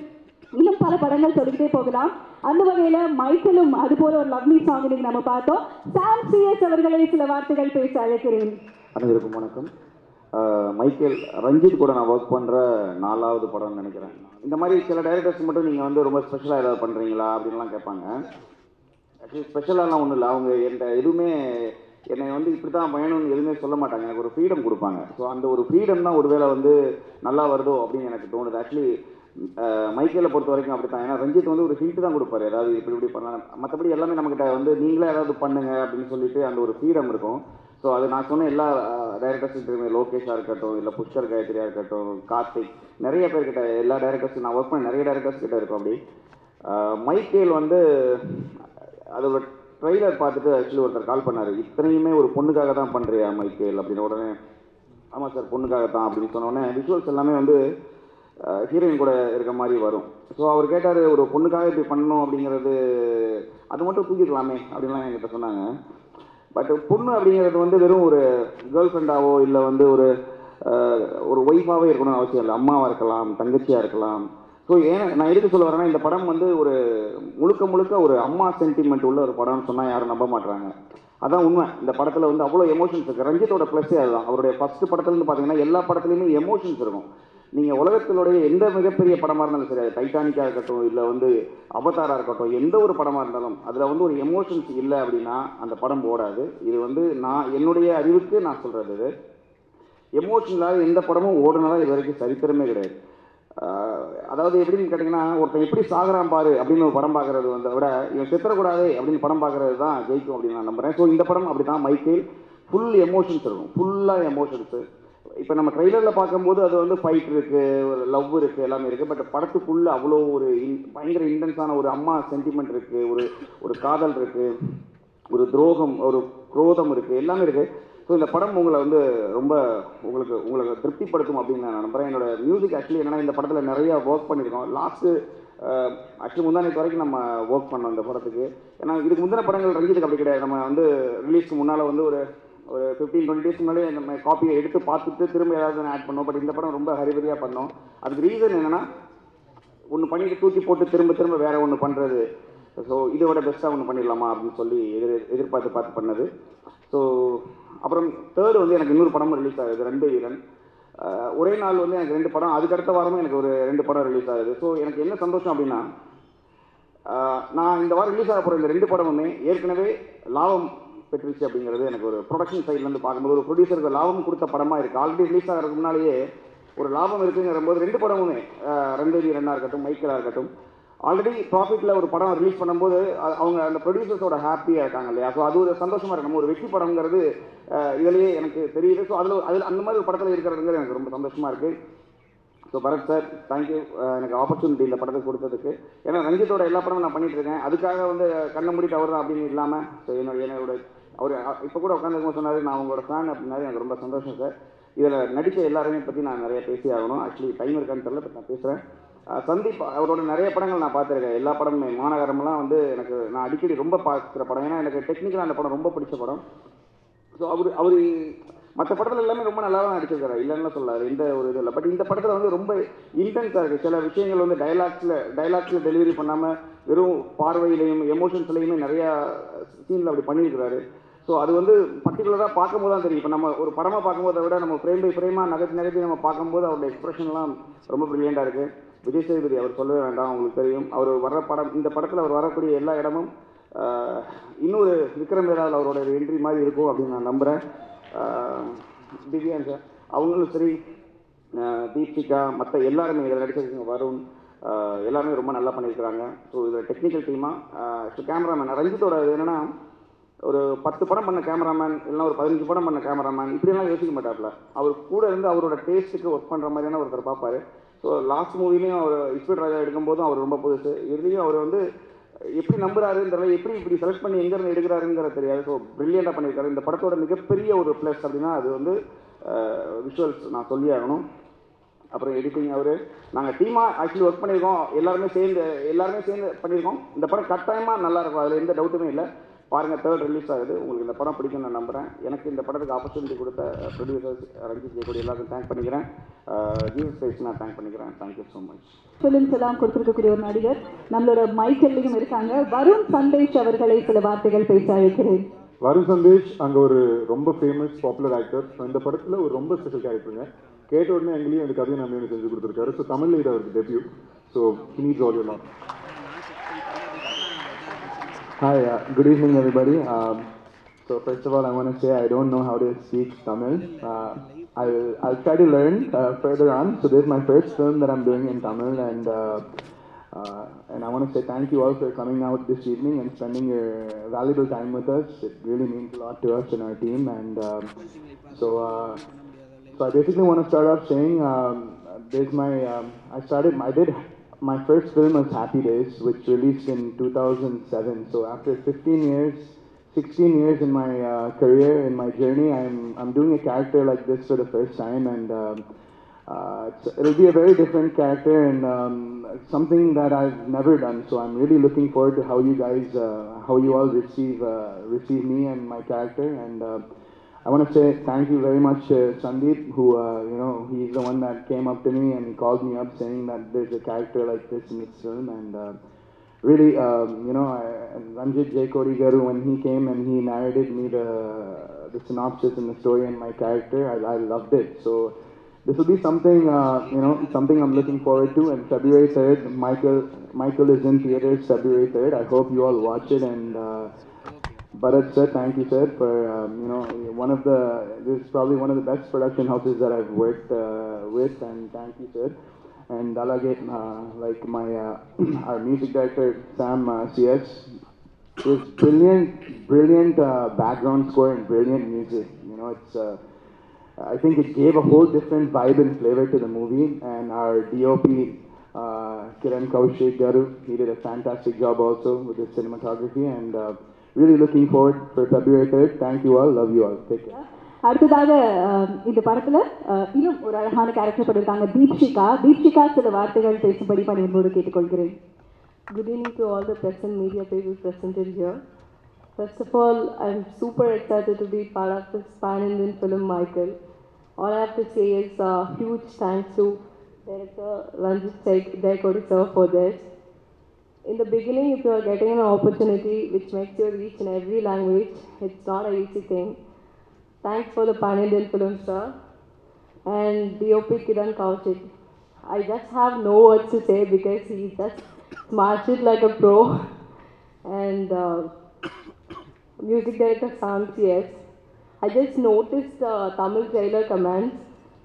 இன்னும் பல படங்கள் சொல்லிக்கிட்டே போகலாம். அந்த வகையில் மைக்கேலும் அது போல ஒரு லவ்லி சாங் நம்ம பார்த்தோம். சாம் சிஎஸ் அவர்களை சில வார்த்தைகள் பேச அழைக்கிறேன். அனைவருக்கும் வணக்கம். மைக்கேல் ரஞ்சித் கூட நான் ஒர்க் பண்ணுற நாலாவது படம்னு நினைக்கிறேன். இந்த மாதிரி சில டைரக்டர்ஸ் மட்டும் நீங்கள் வந்து ரொம்ப ஸ்பெஷலாக ஏதாவது பண்ணுறீங்களா அப்படின்லாம் கேட்பாங்க. ஆக்சுவலி ஸ்பெஷலாலாம் ஒன்றும் இல்லை. அவங்க என்கிட்ட எதுவுமே என்னை வந்து இப்படி தான் பயணம்னு எதுவுமே சொல்ல மாட்டாங்க. எனக்கு ஒரு ஃப்ரீடம் கொடுப்பாங்க. ஸோ அந்த ஒரு ஃப்ரீடம் தான் ஒருவேளை வந்து நல்லா வருதோ அப்படின்னு எனக்கு தோணுது. ஆக்சுவலி மைக்கேலை பொறுத்த வரைக்கும் அப்படி தான் ஏன்னா ரஞ்சித் வந்து ஒரு ஹிண்ட் தான் கொடுப்பாரு. ஏதாவது இப்படி இப்படி பண்ணலாம். மற்றபடி எல்லாமே நம்மக்கிட்ட வந்து நீங்களே ஏதாவது பண்ணுங்க அப்படின்னு சொல்லிட்டு அந்த ஒரு ஃப்ரீடம் இருக்கும். ஸோ அது நான் சொன்ன எல்லா டைரக்டர்ஸும் தெரியுமே லோகேஷாக இருக்கட்டும் இல்லை புஷ்கர் காயத்ரியாக இருக்கட்டும் கார்த்திக் நிறைய பேர்கிட்ட எல்லா டைரக்டர்ஸும் நான் ஒர்க் பண்ண நிறைய டைரக்டர்ஸ் கிட்ட இருக்கும் அப்படி. மைக்கேல் வந்து அதோட ட்ரெய்லர் பார்த்துட்டு ஆக்சுவலி ஒருத்தர் கால் பண்ணார். இத்தனையுமே ஒரு பொண்ணுக்காக தான் பண்ணுறியா மைக்கேல் அப்படின்னு உடனே ஆமாம் சார் பொண்ணுக்காக தான் அப்படின்னு சொன்னோடனே விஷுவல்ஸ் எல்லாமே வந்து ஹீரோயின் கூட இருக்க மாதிரி வரும். ஸோ அவர் கேட்டார் ஒரு பொண்ணுக்காக இப்படி பண்ணணும் அப்படிங்கிறது அது மட்டும் தூக்கிக்கலாமே அப்படின்லாம் என்கிட்ட சொன்னாங்க. பட் பொண்ணு அப்படிங்கிறது வந்து வெறும் ஒரு கேர்ள் ஃப்ரெண்டாவோ இல்லை வந்து ஒரு ஒரு ஒய்ஃபாகவே இருக்கணும்னு அவசியம் இல்லை. அம்மாவாக இருக்கலாம் தங்கச்சியாக இருக்கலாம். ஸோ ஏன் நான் எதுக்கு சொல்ல வரேன்னா இந்த படம் வந்து ஒரு முழுக்க முழுக்க ஒரு அம்மா சென்டிமெண்ட் உள்ள ஒரு படம்னு சொன்னால் யாரும் நம்ப மாட்டாங்க அதான் உண்மை. இந்த படத்தில் வந்து அவ்வளோ எமோஷன்ஸ் இருக்குது ரஞ்சித்தோட ப்ளஸ்ஸே அதுதான். அவருடைய ஃபஸ்ட்டு படத்துலேருந்து பார்த்தீங்கன்னா எல்லா படத்துலையுமே எமோஷன்ஸ் இருக்கும். நீங்கள் உலகத்தினுடைய எந்த மிகப்பெரிய படமாக இருந்தாலும் சரி அது டைட்டானிக்காக இருக்கட்டும் இல்லை வந்து அவதாராக இருக்கட்டும் எந்த ஒரு படமாக இருந்தாலும் அதில் வந்து ஒரு எமோஷன்ஸ் இல்லை அப்படின்னா அந்த படம் ஓடாது. இது வந்து நான் என்னுடைய அறிவுக்கு நான் சொல்கிறது இது. எமோஷனலாக எந்த படமும் ஓடுனதாக இது வரைக்கும் சரித்திரமே கிடையாது. அதாவது எப்படின்னு கேட்டிங்கன்னா ஒருத்தன் எப்படி சாகுறான் பாரு அப்படின்னு ஒரு படம் பார்க்குறது வந்து விட இவன் செத்துறக்கூடாது அப்படின்னு படம் பார்க்குறது தான் ஜெயிக்கும் அப்படின்னு நான் நம்புகிறேன் ஸோ இந்த படம் அப்படி தான் மைக்கேல் ஃபுல் எமோஷன்ஸ் இருக்கும். ஃபுல்லாக எமோஷன்ஸு இப்போ நம்ம ட்ரெய்லரில் பார்க்கும்போது அது வந்து ஃபைட் இருக்குது ஒரு லவ் இருக்குது எல்லாமே இருக்குது பட் படத்துக்குள்ளே அவ்வளோ ஒரு இன் பயங்கர இன்டென்ஸான ஒரு அம்மா சென்டிமெண்ட் இருக்குது ஒரு ஒரு காதல் இருக்குது ஒரு துரோகம் ஒரு குரோதம் இருக்குது எல்லாமே இருக்குது ஸோ இந்த படம் உங்களை வந்து ரொம்ப உங்களுக்கு உங்களுக்கு திருப்திப்படுத்தும் அப்படின்னு நான் நம்புறேன். என்னோட மியூசிக் ஆக்சுவலி என்னென்னா இந்த படத்தில் நிறையா ஒர்க் பண்ணியிருக்கோம். லாஸ்ட்டு ஆக்சுவலி முந்தானத்து வரைக்கும் நம்ம ஒர்க் பண்ணோம் இந்த படத்துக்கு. ஏன்னா இதுக்கு முந்தின படங்கள் ரஞ்சித்துக்கு அப்படி கிடையாது. நம்ம வந்து ரிலீஸ்க்கு முன்னால் வந்து ஒரு ஒரு ஃபிஃப்டீன் டுவெண்ட்டி டேஸ் முன்னாடி நம்ம காப்பியை எடுத்து பார்த்துட்டு திரும்ப ஏதாவது ஆட் பண்ணோம். பட் இந்த படம் ரொம்ப ஹரிபரியாக பண்ணோம். அதுக்கு ரீசன் என்னென்னா ஒன்று பண்ணிட்டு தூக்கி போட்டு திரும்ப திரும்ப வேற ஒன்று பண்ணுறது ஸோ இதை விட பெஸ்ட்டாக ஒன்று பண்ணிடலாமா அப்படின்னு சொல்லி எதிர் எதிர்பார்த்து பார்த்து பண்ணது. ஸோ அப்புறம் தேர்டு வந்து எனக்கு இன்னொரு படமும் ரிலீஸ் ஆகுது. ரெண்டு வீரன். ஒரே நாள் வந்து எனக்கு ரெண்டு படம். அதுக்கடுத்த வாரமும் எனக்கு ஒரு ரெண்டு படம் ரிலீஸ் ஆகுது. ஸோ எனக்கு என்ன சந்தோஷம் அப்படின்னா நான் இந்த வாரம் ரிலீஸ் ஆக போகிற இந்த ரெண்டு படமுமே ஏற்கனவே லாபம் பெற்றுச்சு அப்படிங்கிறது எனக்கு ஒரு ப்ரொடக்ஷன் சைட்லேருந்து பார்க்கும்போது ஒரு ப்ரொடியூசருக்கு லாபம் கொடுத்த படமாக இருக்குது ஆல்ரெடி ரிலீஸ் ஆகிறதுக்கு முன்னாலேயே ஒரு லாபம் இருக்குங்கிற போது ரெண்டு படமுமே ரெண்டு வீரனாக இருக்கட்டும் மைக்கலாக இருக்கட்டும். ஆல்ரெடி ப்ராஃபிட்டில் ஒரு படம் ரிலீஸ் பண்ணும்போது அவங்க அந்த ப்ரொடியூசர்ஸோட ஹாப்பியாக இருக்காங்க இல்லையா? ஸோ அது ஒரு சந்தோஷமாக இருக்கும் நம்ம ஒரு வெற்றி படங்கிறது இதுலேயே எனக்கு தெரியுது. ஸோ அதில் அதில் அந்த மாதிரி ஒரு படத்தில் இருக்கிறதுங்கிறது எனக்கு ரொம்ப சந்தோஷமாக இருக்குது so Bharath sir thank you எனக்கு ஆப்பர்ச்சுனிட்டி இந்த படத்தை கொடுத்ததுக்கு. ஏன்னா ரஞ்சித்தோட எல்லா படமும் நான் பண்ணிகிட்டு இருக்கேன். அதுக்காக வந்து கண்ணை மூடிட்டு அவர் தான் அப்படின்னு இல்லாமல் ஸோ என்னோட என்னோட அவர் இப்போ கூட உட்காந்துருக்கும் சொன்னார் நான் உங்களோட ஃபேன் அப்படின்னாரு எனக்கு ரொம்ப சந்தோஷம் சார். இதில் நடித்த எல்லாருமே பற்றி நான் நிறைய பேசி ஆகணும். ஆக்சுவலி டைம் இருக்கான்னு தெரியல பட் நான் பேசுகிறேன் சந்தீப் அவரோட நிறைய படங்கள் நான் பார்த்துருக்கேன். எல்லா படமுமே மாநகரம்லாம் வந்து எனக்கு நான் அடிக்கடி ரொம்ப பார்க்குற படம். ஏன்னா எனக்கு டெக்னிக்கலாக அந்த படம் ரொம்ப பிடிச்ச படம். ஸோ அவர் அவர் மற்ற படத்தில் எல்லாமே ரொம்ப நல்லா தான் நடிச்சிருக்காரு. இல்லைன்னு சொல்லாரு எந்த ஒரு இது இல்லை. பட் இந்த படத்தில் வந்து ரொம்ப இன்டென்ஸாக இருக்குது சில விஷயங்கள் வந்து டைலாக்ஸில் டைலாக்ஸில் டெலிவரி பண்ணாமல் வெறும் பார்வையிலையும் எமோஷன்ஸ்லையுமே நிறையா சீனில் அப்படி பண்ணியிருக்கிறாரு. ஸோ அது வந்து பர்டிகுலராக பார்க்கும்போது தான் தெரியும். இப்போ நம்ம ஒரு படமாக பார்க்கும்போதை விட நம்ம ஃப்ரேம் பை ஃப்ரேமாக நகர்த்தி நகர்த்தி நம்ம பார்க்கும்போது அவருடைய எக்ஸ்பிரஷன்லாம் ரொம்ப ப்ரில்லியண்டாக இருக்குது விஜய் சேதுபதி அவர் சொல்லவே வேண்டாம் உங்களுக்கு தெரியும். அவர் வர்ற படம் இந்த படத்தில் அவர் வரக்கூடிய எல்லா இடமும் இன்னொரு விக்ரம் வேதாவில் அவரோட என்ட்ரி மாதிரி இருக்கும் அப்படின்னு நான் நம்புகிறேன் திவ்யான் சார் அவங்களும் சரி தீபிகா மற்ற எல்லாருமே இதில் நடிச்சிருக்கீங்க வருண் எல்லாருமே ரொம்ப நல்லா பண்ணியிருக்கிறாங்க. ஸோ இதில் டெக்னிக்கல் டீமாக கேமராமேன் ரஞ்சித்தோட இது என்னென்னா ஒரு பத்து படம் பண்ண கேமராமேன் இல்லைன்னா ஒரு பதினஞ்சு படம் பண்ண கேமராமேன் இப்படியெல்லாம் யோசிக்க மாட்டாப்புல. அவர் கூட இருந்து அவரோட டேஸ்ட்டுக்கு ஒர்க் பண்ணுற மாதிரியான ஒருத்தர் பார்ப்பார். ஸோ லாஸ்ட் மூவிலையும் அவர் இஸ்பீட் ராஜா எடுக்கும்போதும் அவர் ரொம்ப புதுசு. இதுலேயும் அவர் வந்து எப்படி நம்புறாருன்றத எப்படி இப்படி செலக்ட் பண்ணி எங்கேருந்து எடுக்கிறாருங்கிறத தெரியாது. ஸோ ப்ரில்லியண்டாக பண்ணியிருக்காரு. இந்த படத்தோட மிகப்பெரிய ஒரு ப்ளஸ் அப்படின்னா அது வந்து விஷுவல்ஸ் நான் சொல்லி ஆகணும். அப்புறம் எடிட்டிங் அவர். நாங்கள் டீமாக ஆக்சுவலி ஒர்க் பண்ணியிருக்கோம். எல்லாருமே சேர்ந்து எல்லாருமே சேர்ந்து பண்ணியிருக்கோம். இந்த படம் கட்டாயமாக நல்லா இருக்கும். அதில் எந்த டவுட்டுமே இல்லை. பாருங்கள் தேர்ட் ரிலீஸ் ஆகுது. உங்களுக்கு இந்த படம் பிடிக்கும் நான் நம்புகிறேன் எனக்கு இந்த படத்துக்கு ஆப்பர்ச்சுனிட்டி கொடுத்த ப்ரொடியூசர்ஸ் ரஞ்சித் ஜெயக்கொடி எல்லாருக்கும் தேங்க் பண்ணிக்கிறேன். ஜீசஸ் பிரைஸ் நான் தேங்க் பண்ணிக்கிறேன். Thank you so much films எல்லாம் கொடுத்திருக்கக்கூடிய ஒரு நடிகர். நம்மளோட மைக்கல்லையும் இருக்காங்க. வருண் சந்தேஷ் அவர்களை சில வார்த்தைகள் பேச அழைக்கிறேன். வருண் சந்தேஷ் அங்கே ஒரு ரொம்ப ஃபேமஸ் பாப்புலர் ஆக்டர் ஸோ இந்த படத்தில் ஒரு ரொம்ப ஸ்பெஷல் கேரக்டருங்க கேட்ட உடனே எங்களையும் அந்த கதையை நம்ம செஞ்சு கொடுத்துருக்காரு. ஸோ தமிழில் இது அவருக்கு debut so needs all you lot Hi, uh, good evening, everybody. Um, so first of all, I want to say I don't know how to speak Tamil. Uh, I'll, I'll try to learn uh, further on. So this is my first film that I'm doing in Tamil, and uh, uh, and I want to say thank you all for coming out this evening and spending your valuable time with us. It really means a lot to us and our team, and um, so. Uh, so I basically want to start off saying um, there's my um, I started I did my first film was Happy Days, which released in 2007. So after 15 years, 16 years in my uh, career in my journey, I'm I'm doing a character like this for the first time, and um, uh, it'll be a very different character and um, something that I've never done. So I'm really looking forward to how you guys uh, how you all receive uh, receive me and my character and. Uh, I want to say thank you very much, uh, Sandeep, who, uh, you know, he's the one that came up to me and he called me up saying that there's a character like this in this film. And uh, really, um, you know, I, Ranjit J. Kodi Garu, when he came and he narrated me the, the synopsis and the story and my character, I, I loved it. So this will be something, uh, you know, something I'm looking forward to. And February 3rd, Michael, Michael is in theaters February 3rd. I hope you all watch it and. Bharat sir, thank you sir for um, you know one of the this is probably one of the best production houses that I've worked uh, with and thank you sir. And Dalagate, uh, like my uh, [CLEARS THROAT] our music director Sam uh, CS, is brilliant, brilliant uh, background score and brilliant music. You know, it's uh, I think it gave a whole different vibe and flavor to the movie. And our DOP uh, Kiran Kaushik Garu, he did a fantastic job also with the cinematography and. Uh, really looking forward for February 3rd. Thank you all. Love you all. Take care. அடுத்ததாக அஹ், இந்த படத்துல அஹ், இன்னும் ஒரு அழகான character பண்ணிருக்காங்க தீப்ஷிகா தீப்ஷிகா சில வார்த்தைகள் பேசும்படி பணியோடு கேட்டுக்கொள்கிறேன் Good evening to all the press and media people presented here. First of all, I'm super excited to be part of this pan-Indian film, Michael. All I have to say is a huge thanks to director Ranjit Jayakodi sir for this. In the beginning, if you are getting an opportunity which makes you reach in every language, it's not an easy thing. Thanks for the panel Film Star and DOP Kiran Kaushik. I just have no words to say because he just smashed it like a pro. And uh, music director Sam CS. I just noticed uh, Tamil trailer comments.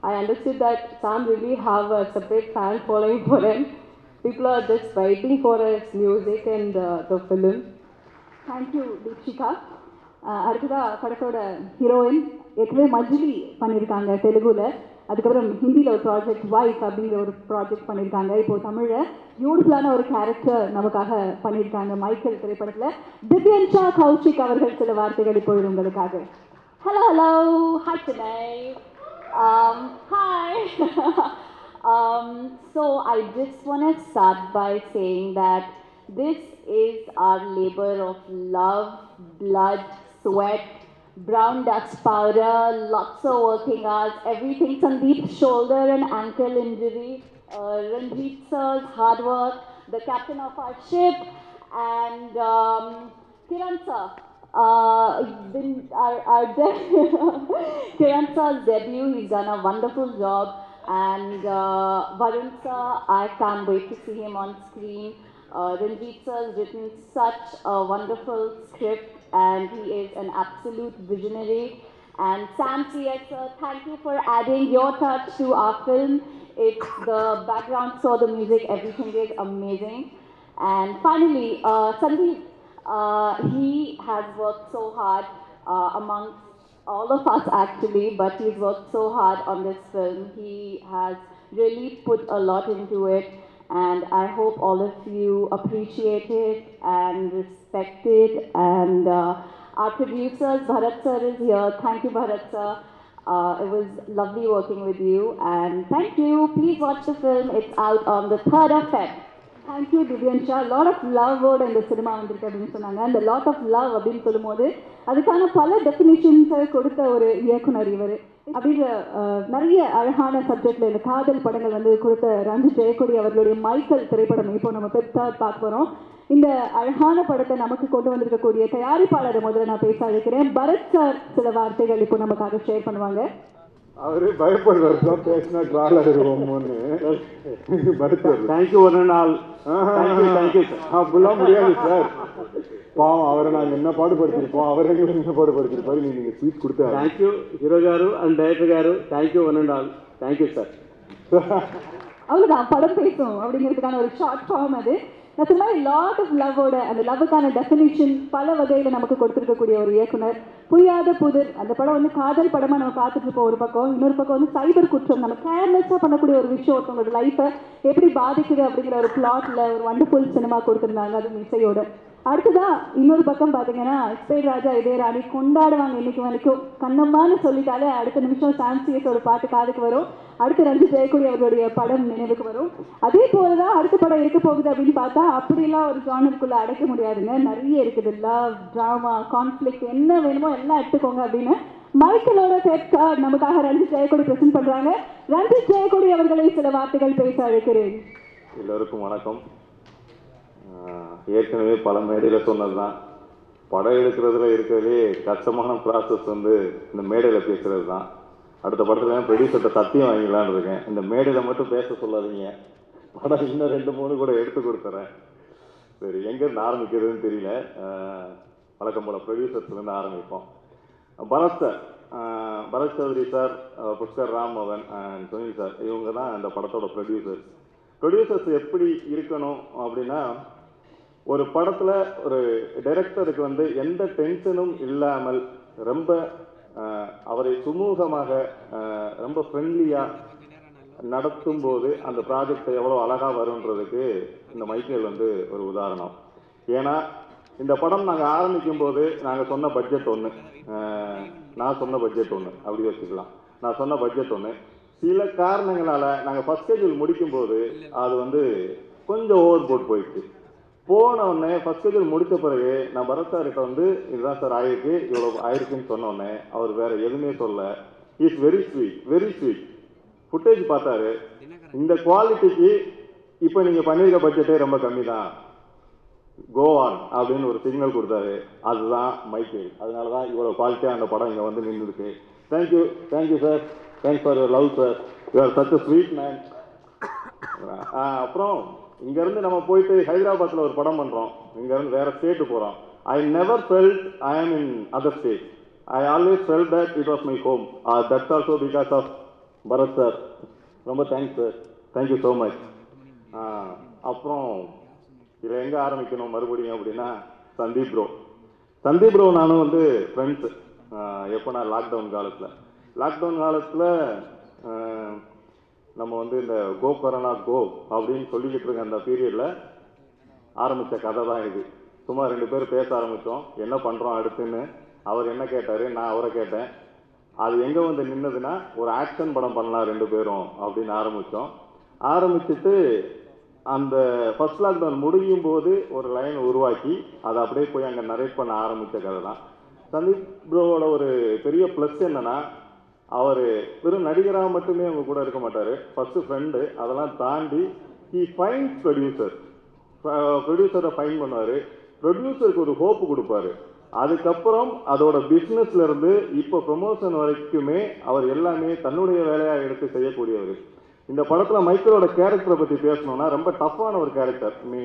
I understood that Sam really have a separate fan following for him. People are just waiting for its music and uh, the film. Thank you Deekshika அஹ் அடுத்ததா படத்தோட heroine ஏற்கனவே மஜ்லி பண்ணியிருக்காங்க தெலுங்குல அதுக்கப்புறம் ஹிந்தியில் ஒரு project wife அப்படிங்கிற ஒரு ப்ராஜெக்ட் பண்ணியிருக்காங்க இப்போ தமிழில் பியூட்டிஃபுல்லான ஒரு கேரக்டர் நமக்காக பண்ணியிருக்காங்க மைக்கேல் திரைப்படத்தில் திவ்யன்ஷா கௌஷிக் அவர்கள் சில வார்த்தைகள் இப்பொழுது உங்களுக்காக hello hello hi Chennai. Um, hi. [LAUGHS] um, so I just want to start by saying that this is our labor of love, blood, sweat, brown dust powder, lots of working hours, everything Sandeep's shoulder and ankle injury, uh, Ranjit sir's hard work, the captain of our ship, and um, Kiran sir. Uh, our, our de- [LAUGHS] Kiran sir's debut, he's done a wonderful job. And uh, Varun sir, I can't wait to see him on screen. Uh, Ranjit sir has written such a wonderful script and he is an absolute visionary. And Sam CS sir, thank you for adding your touch to our film. It's the background score, the music, everything is amazing. And finally, uh, Sandeep, uh, he has worked so hard uh, amongst all of us actually, but he's worked so hard on this film. He has really put a lot into it, and I hope all of you appreciate it and respect it. And uh, our producers, Bharat sir, is here. Thank you, Bharat sir. Uh, it was lovely working with you, and thank you. Please watch the film. It's out on the 3rd of Feb. Thank you Divyansha lot of லவ்வோட இந்த cinema வந்திருக்கு அப்படின்னு சொன்னாங்க. அந்த lot of love அப்படின்னு சொல்லும்போது அதுக்கான பல டெஃபினேஷன்ஸை கொடுத்த ஒரு இயக்குனர் இவர். அப்படின்ற நிறைய அழகான சப்ஜெக்டில் இந்த காதல் படங்கள் வந்து கொடுத்த ரஞ்சித் ஜெயக்கொடி அவர்களுடைய மைக்கேல் திரைப்படம் இப்போ நம்ம பெருசாக பார்க்க போகிறோம் இந்த அழகான படத்தை நமக்கு கொண்டு வந்திருக்கக்கூடிய தயாரிப்பாளரை முதல்ல நான் பேச அழைக்கிறேன் பரத் சார் சில வார்த்தைகள் இப்போ நமக்காக ஷேர் பண்ணுவாங்க. அவரு பயப்படுறாரு தான் பேசினா ட்ரால் ஆகிடுவோமோன்னு படுத்துறாரு தேங்க்யூ ஒரு நாள் தேங்க்யூ தேங்க்யூ சார் அப்படிலாம் முடியாது சார் பாவம் அவரை நாங்கள் என்ன பாடுபடுத்திருப்போம் அவர் எங்களுக்கு என்ன பாடுபடுத்திருப்பாரு நீங்க நீங்க ஸ்வீட் கொடுத்தாரு థ్యాంక్ యూ హీరో గారు అండ్ డైరెక్టర్ గారు thank you one and all thank you sir அவ்வளோதான் படம் பேசும் அப்படிங்கிறதுக்கான ஒரு ஷார்ட் ஃபார்ம் அது நான் சொன்ன மாதிரி லாட் ஆஃப் லவ்வோட அந்த லவ்வுக்கான டெஃபினிஷன் பல வகையில் நமக்கு கொடுத்துருக்கக்கூடிய ஒரு இயக்குனர். புரியாத புதிர் அந்த படம் வந்து காதல் படமாக நம்ம பார்த்துட்டு இருப்போம். ஒரு பக்கம் இன்னொரு பக்கம் வந்து சைபர் குற்றம். நம்ம கேர்லெஸ்ஸாக பண்ணக்கூடிய ஒரு விஷயம் ஒருத்தவங்களோட லைஃப்பை எப்படி பாதிக்குது அப்படிங்கிற ஒரு பிளாட்டில் ஒரு வண்டர்ஃபுல் சினிமா கொடுத்துருந்தாங்க. அது இசையோட. அடுத்ததா இன்னொரு பக்கம் பார்த்தீங்கன்னா எஸ்பேட் ராஜா இதே ராணி கொண்டாடுவாங்க இன்னைக்கு வரைக்கும். கண்ணம்மான்னு சொல்லிட்டாலே அடுத்த நிமிஷம் சான்சியஸோட பாட்டு காதுக்கு வரும். அடுத்து ரஞ்சித் ஜெயக்குடி அவருடைய படம் நினைவுக்கு வரும். அதே போலதான் அடுத்த படம் இருக்க போகுது அப்படின்னு பார்த்தா அப்படிலாம் ஒரு ஜானருக்குள்ள அடைக்க முடியாதுங்க. நிறைய இருக்குது. லவ் ட்ராமா கான்ஃப்ளிக் என்ன வேணுமோ எல்லாம் எடுத்துக்கோங்க அப்படின்னு மைக்கேலோட சேர்த்தா நமக்காக ரஞ்சித் ஜெயக்குடி பிரசன்ட் பண்றாங்க. ரஞ்சித் ஜெயக்குடி அவர்களை சில வார்த்தைகள் பேச அழைக்கிறேன். எல்லோருக்கும் வணக்கம். ஏற்கனவே பல மேடையில் சொன்னது தான் படம் எடுக்கிறதுல இருக்கிறதே கஷ்டமான ப்ராசஸ் வந்து இந்த மேடையில் பேசுகிறது தான் அடுத்த படத்தில் ப்ரொடியூசர்கிட்ட சத்தியம் வாங்கிக்கலான்னு இருக்கேன். இந்த மேடையில் மட்டும் பேச சொல்லாதீங்க. படம் இன்னும் ரெண்டு மூணு கூட எடுத்து கொடுத்துறேன். சரி எங்கேருந்து ஆரம்பிக்கிறதுன்னு தெரியல. வழக்கம் போல் ப்ரொடியூசர்ஸ்லேருந்து ஆரம்பிப்போம். பரத் சார் பரத் சௌத்ரி சார் புஷ்கர் ராம் மோகன் சுனில் சார் இவங்க தான் இந்த படத்தோட ப்ரொடியூசர்ஸ் ப்ரொடியூசர்ஸ் எப்படி இருக்கணும் அப்படின்னா ஒரு படத்தில் ஒரு டைரக்டருக்கு வந்து எந்த டென்ஷனும் இல்லாமல் ரொம்ப அவரை சுமூகமாக ரொம்ப ஃப்ரெண்ட்லியாக நடத்தும் போது அந்த ப்ராஜெக்ட் எவ்வளோ அழகாக வருன்றதுக்கு இந்த மைக்கேல் வந்து ஒரு உதாரணம். ஏன்னா இந்த படம் நாங்கள் ஆரம்பிக்கும் போது நாங்கள் சொன்ன பட்ஜெட் ஒன்று நான் சொன்ன பட்ஜெட் ஒன்று அப்படி வச்சுக்கலாம். நான் சொன்ன பட்ஜெட் ஒன்று சில காரணங்களால் நாங்கள் ஃபஸ்ட் முடிக்கும் முடிக்கும்போது அது வந்து கொஞ்சம் ஓவர் போட் போயிடுச்சு. போன உடனே ஃபர்ஸ்ட் ஸ்கெட்யூல் முடித்த பிறகு நான் பரத் சார்கிட்ட வந்து இதுதான் சார் ஆயிருக்கு இவ்வளோ ஆயிருக்குன்னு சொன்ன உடனே அவர் வேற எதுவுமே சொல்ல is very sweet very sweet footage பார்த்தாரு. இந்த குவாலிட்டிக்கு இப்போ நீங்கள் பண்ணியிருக்க பட்ஜெட்டே ரொம்ப கம்மி தான் கோவான் அப்படின்னு ஒரு சிக்னல் கொடுத்தாரு. அதுதான் மைக்கேல் அதனால தான் இவ்வளோ குவாலிட்டியாக அந்த படம் இங்கே வந்து நின்றுருக்கு. Thank you thank you sir thanks for your love sir you're such a sweet man அப்புறம் இங்கேருந்து நம்ம போயிட்டு ஹைதராபாத்தில் ஒரு படம் பண்ணுறோம் இங்கேருந்து வேறு ஸ்டேட்டு போகிறோம் ஐ never felt I am in other state I always felt that it was my home that's also because of Bharath sir ரொம்ப thanks sir thank you so much அப்புறம் இதில் எங்கே ஆரம்பிக்கணும் மறுபடியும் அப்படின்னா சந்தீப் ப்ரோ சந்தீப் ப்ரோ நானும் வந்து ஃப்ரெண்ட்ஸு uh, எப்போனா லாக்டவுன் காலத்தில். லாக்டவுன் காலத்தில் uh, நம்ம வந்து இந்த கோ கொரோனா கோ அப்படின்னு சொல்லிக்கிட்டு இருக்க அந்த பீரியடில் ஆரம்பித்த கதை தான் இது. சும்மா ரெண்டு பேர் பேச ஆரம்பித்தோம் என்ன பண்ணுறோம் அடுத்துன்னு. அவர் என்ன கேட்டார்? நான் அவரை கேட்டேன். அது எங்கே வந்து நின்னதுன்னா ஒரு ஆக்ஷன் படம் பண்ணலாம் ரெண்டு பேரும் அப்படின்னு ஆரம்பித்தோம் ஆரம்பிச்சுட்டு அந்த ஃபர்ஸ்ட் லாக்டவுன் முடியும் போது ஒரு லைன் உருவாக்கி அதை அப்படியே போய் அங்கே நரேட் பண்ண ஆரம்பித்த கதை தான். சந்தீப் ப்ரோவோட ஒரு பெரிய ப்ளஸ் என்னென்னா அவர் வெறும் நடிகராக மட்டுமே அவங்க கூட இருக்க மாட்டார். ஃபர்ஸ்ட் ஃப்ரெண்டு அதெல்லாம் தாண்டி ஹி ஃபைன்ஸ் ப்ரொடியூசர் ப்ரொடியூசரை ஃபைன் பண்ணுவார். ப்ரொடியூசருக்கு ஒரு ஹோப் கொடுப்பாரு. அதுக்கப்புறம் அதோட பிஸ்னஸ்லேருந்து இப்போ ப்ரொமோஷன் வரைக்குமே அவர் எல்லாமே தன்னுடைய வேலையாக எடுத்து செய்யக்கூடியவர். இந்த படத்தில் மைக்கேலோட கேரக்டரை பற்றி பேசணும்னா ரொம்ப டஃப்பான ஒரு கேரக்டர் நீ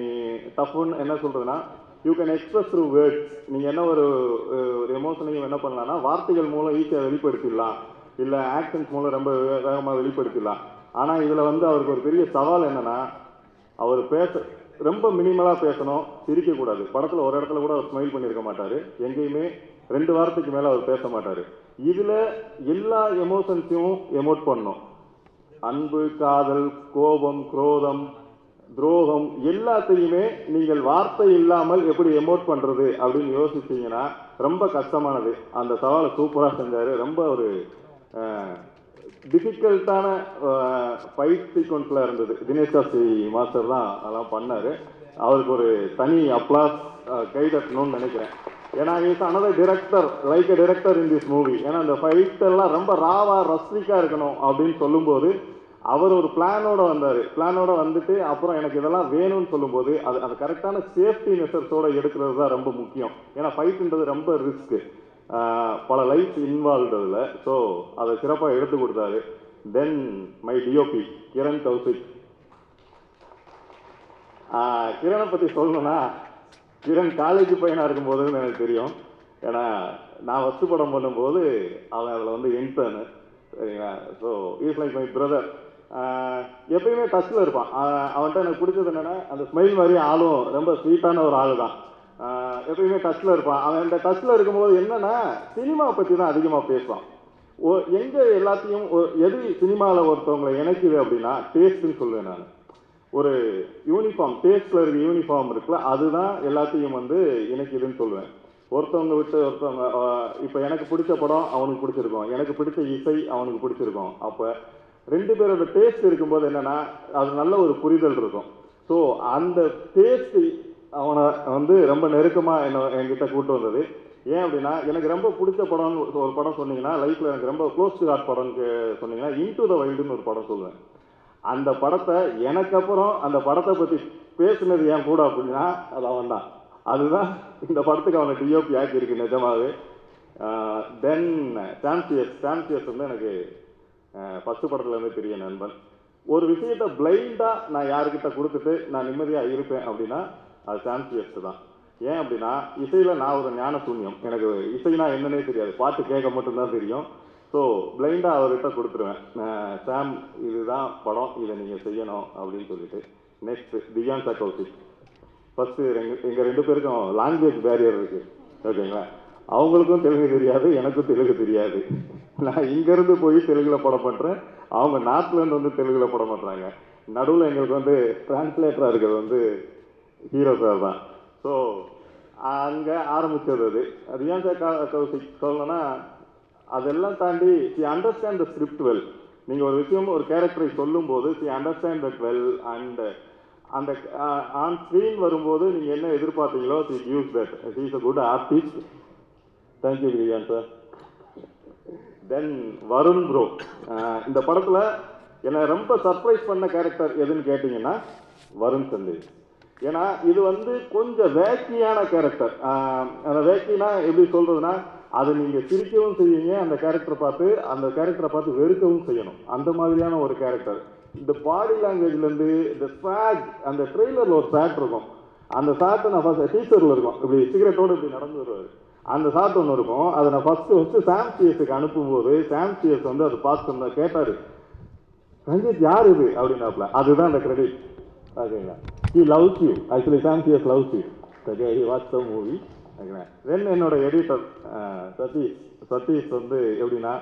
டஃப்னு என்ன சொல்கிறதுன்னா you can express through words நீங்கள் என்ன ஒரு ஒரு எமோஷனையும் என்ன பண்ணலாம்னா வார்த்தைகள் மூலம் ஈஸியாக வெளிப்படுத்திடலாம். இல்லை ஆக்ஷன்ஸ் மூலம் ரொம்ப வேகமாக வெளிப்படுத்திடலாம். ஆனால் இதில் வந்து அவருக்கு ஒரு பெரிய சவால் என்னன்னா அவர் பேச ரொம்ப மினிமலாக பேசணும் சிரிக்கக்கூடாது படத்தில் ஒரு இடத்துல கூட அவர் ஸ்மைல் பண்ணியிருக்க மாட்டார். எங்கேயுமே ரெண்டு வாரத்துக்கு மேலே அவர் பேச மாட்டார். இதில் எல்லா எமோஷன்ஸையும் எமோட் பண்ணும் அன்பு காதல் கோபம் குரோதம் துரோகம் எல்லாத்தையுமே நீங்கள் வார்த்தை இல்லாமல் எப்படி எமோட் பண்ணுறது அப்படின்னு யோசிச்சீங்கன்னா ரொம்ப கஷ்டமானது. அந்த சவாலை சூப்பராக செஞ்சார். ரொம்ப ஒரு டிஃபிகல்ட்டான ஃபைட் சீக்வன்ஸில் இருந்தது. தினேஷ் சாஸ்திரி மாஸ்டர் தான் அதெல்லாம் பண்ணார். அவருக்கு ஒரு தனி அப்ளாஸ் கை தட்டணும்னு நினைக்கிறேன். ஏன்னா is another director like a director in this movie ஏன்னா அந்த ஃபைட் எல்லாம் ரொம்ப ராவா ரஸ்டிக்கா இருக்கணும் அப்படின்னு சொல்லும்போது அவர் ஒரு பிளானோட வந்தார். பிளானோட வந்துட்டு அப்புறம் எனக்கு இதெல்லாம் வேணும்னு சொல்லும்போது அது அந்த கரெக்டான சேஃப்டி மெஷர்ஸோட எடுக்கிறது தான் ரொம்ப முக்கியம். ஏன்னா ஃபைட்டுன்றது ரொம்ப ரிஸ்க்கு பல லைஃப் இன்வால்வ் அதில். ஸோ அதை சிறப்பாக எடுத்து கொடுத்தாரு. Then my DOP Kiran Kaushik கிரணை பற்றி சொல்லணும்னா கிரண் காலேஜ் பையனாக இருக்கும்போதுன்னு எனக்கு தெரியும். ஏன்னா நான் ஃபஸ்ட்டு படம் பண்ணும்போது அவன் அதில் வந்து இன்டர்னு சரிங்களா? So is like my brother எப்பயுமே டச்சில் இருப்பான். அவன்கிட்ட எனக்கு பிடிச்சது என்னென்னா அந்த ஸ்மைல் மாதிரி ஆளும் ரொம்ப ஸ்வீட்டான ஒரு ஆள் தான் எப்பயுமே டச்சில் இருப்பான். அவன் அந்த டச்சில் இருக்கும்போது என்னென்னா சினிமா பற்றி தான் அதிகமாக பேசுவான். ஓ எங்கே எல்லாத்தையும் எது சினிமாவில் ஒருத்தவங்களை இணைக்குது அப்படின்னா டேஸ்ட்டுன்னு சொல்லுவேன் நான். ஒரு யூனிஃபார்ம் டேஸ்ட்டில் இருக்க யூனிஃபார்ம் இருக்குல்ல அதுதான் எல்லாத்தையும் வந்து இணைக்குதுன்னு சொல்லுவேன். ஒருத்தவங்க விட்டு ஒருத்தவங்க இப்போ எனக்கு பிடிச்ச படம் அவனுக்கு பிடிச்சிருக்கும். எனக்கு பிடிச்ச இசை அவனுக்கு பிடிச்சிருக்கும். அப்போ ரெண்டு பேரோட டேஸ்ட் இருக்கும்போது என்னென்னா அது நல்ல ஒரு புரிதல் இருக்கும். ஸோ அந்த டேஸ்ட்டு அவனை வந்து ரொம்ப நெருக்கமாக என்ன என்கிட்ட கூட்டு வந்தது. ஏன் அப்படின்னா எனக்கு ரொம்ப பிடிச்ச படம்னு ஒரு படம் சொன்னீங்கன்னா லைஃப்பில் எனக்கு ரொம்ப க்ளோஸ் டு ஹார்ட் படம்னு சொன்னீங்கன்னா இன்டு த வைல்டுன்னு ஒரு படம் சொல்லுவேன். அந்த படத்தை எனக்கு அப்புறம் அந்த படத்தை பற்றி பேசுனது ஏன் கூட அப்படின்னா அது அவன் தான் அதுதான் இந்த படத்துக்கு அவனை டிஓபி ஆக்கி இருக்கு நிஜமாவே. தென் சாம்சியஸ் சாம்சியஸ் வந்து எனக்கு ஃபஸ்ட்டு படத்துலேருந்து பெரிய நண்பன். ஒரு விஷயத்தை பிளைண்டாக நான் யாருக்கிட்ட கொடுத்துட்டு நான் நிம்மதியாக இருப்பேன் அப்படின்னா அது சாம்சியஸ் தான். ஏன் அப்படின்னா இசையில் நான் ஒரு ஞான சூன்யம். எனக்கு இசைனா என்னன்னே தெரியாது. பாட்டு கேட்க மட்டும்தான் தெரியும். ஸோ பிளைண்டாக அவர்கிட்ட கொடுத்துருவேன். சாம் இதுதான் படம். இதை நீங்கள் செய்யணும் அப்படின்னு சொல்லிட்டு. நெக்ஸ்ட் தியான் சக்கௌசிக் ஃபஸ்ட்டு எங்கள் எங்கள் ரெண்டு பேருக்கும் லாங்குவேஜ் பேரியர் இருக்குது ஓகேங்களா அவங்களுக்கும் தெலுங்கு தெரியாது எனக்கும் தெலுங்கு தெரியாது. நான் இங்கேருந்து போய் தெலுங்கில் படம் பண்ணுறேன் அவங்க நார்த்லேருந்து வந்து தெலுங்கில் படம் பண்ணுறாங்க நடுவில் எங்களுக்கு வந்து டிரான்ஸ்லேட்டராக இருக்கிறது வந்து ஹீரோ சார் தான். ஸோ அங்கே ஆரம்பித்தது அது. அது ஏன் சார் கௌசிக் சொல்லணும்னா அதெல்லாம் தாண்டி he understand the script well நீங்கள் ஒரு விஷயம் ஒரு கேரக்டரை சொல்லும்போது he understand that well and அந்த ஆன் ஸ்க்ரீன் வரும்போது நீங்கள் என்ன எதிர்பார்த்தீங்களோ he use that is a good artist thank you Viriyan sir then Varun bro இந்த படத்தில் என்னை ரொம்ப சர்ப்ரைஸ் பண்ண கேரக்டர் எதுன்னு கேட்டிங்கன்னா வருண் சந்தேஷ் ஏன்னா இது வந்து கொஞ்சம் வேக்கியான கேரக்டர் அந்த வேக்கினா எப்படி சொல்றதுன்னா அதை நீங்க சிரிக்கவும் செய்வீங்க அந்த கேரக்டரை பார்த்து அந்த கேரக்டரை பார்த்து வெறுக்கவும் செய்யணும். அந்த மாதிரியான ஒரு கேரக்டர் இந்த பாடி லாங்குவேஜ்ல இருந்து இந்த ஃபேட் அந்த ட்ரெய்லர்ல ஒரு ஃபேட் இருக்கும். அந்த சாட்டை நான் ஃபஸ்ட் டீச்சர்ல இருக்கும். இப்படி சிகரெட்டோடு இப்படி நடந்து வருவார். அந்த ஷாட் ஒன்று இருக்கும். அதை நான் ஃபஸ்ட்டு ஃபஸ்ட்டு சாம்சிஎஸ்க்கு அனுப்பும்போது சாம் சிஎஸ் வந்து அதை பார்த்து கேட்டார் ரஞ்சித் யார் இது? அப்படின்னாப்ல அதுதான் அந்த கிரெடிட் ஓகேங்களா? He loves you actually Sam loves you சரியா ஹி வாட்ச் த மூவி ஓகேங்களா தென் என்னோட எடிட்டர் சதீஷ் சதீஷ் வந்து எப்படின்னா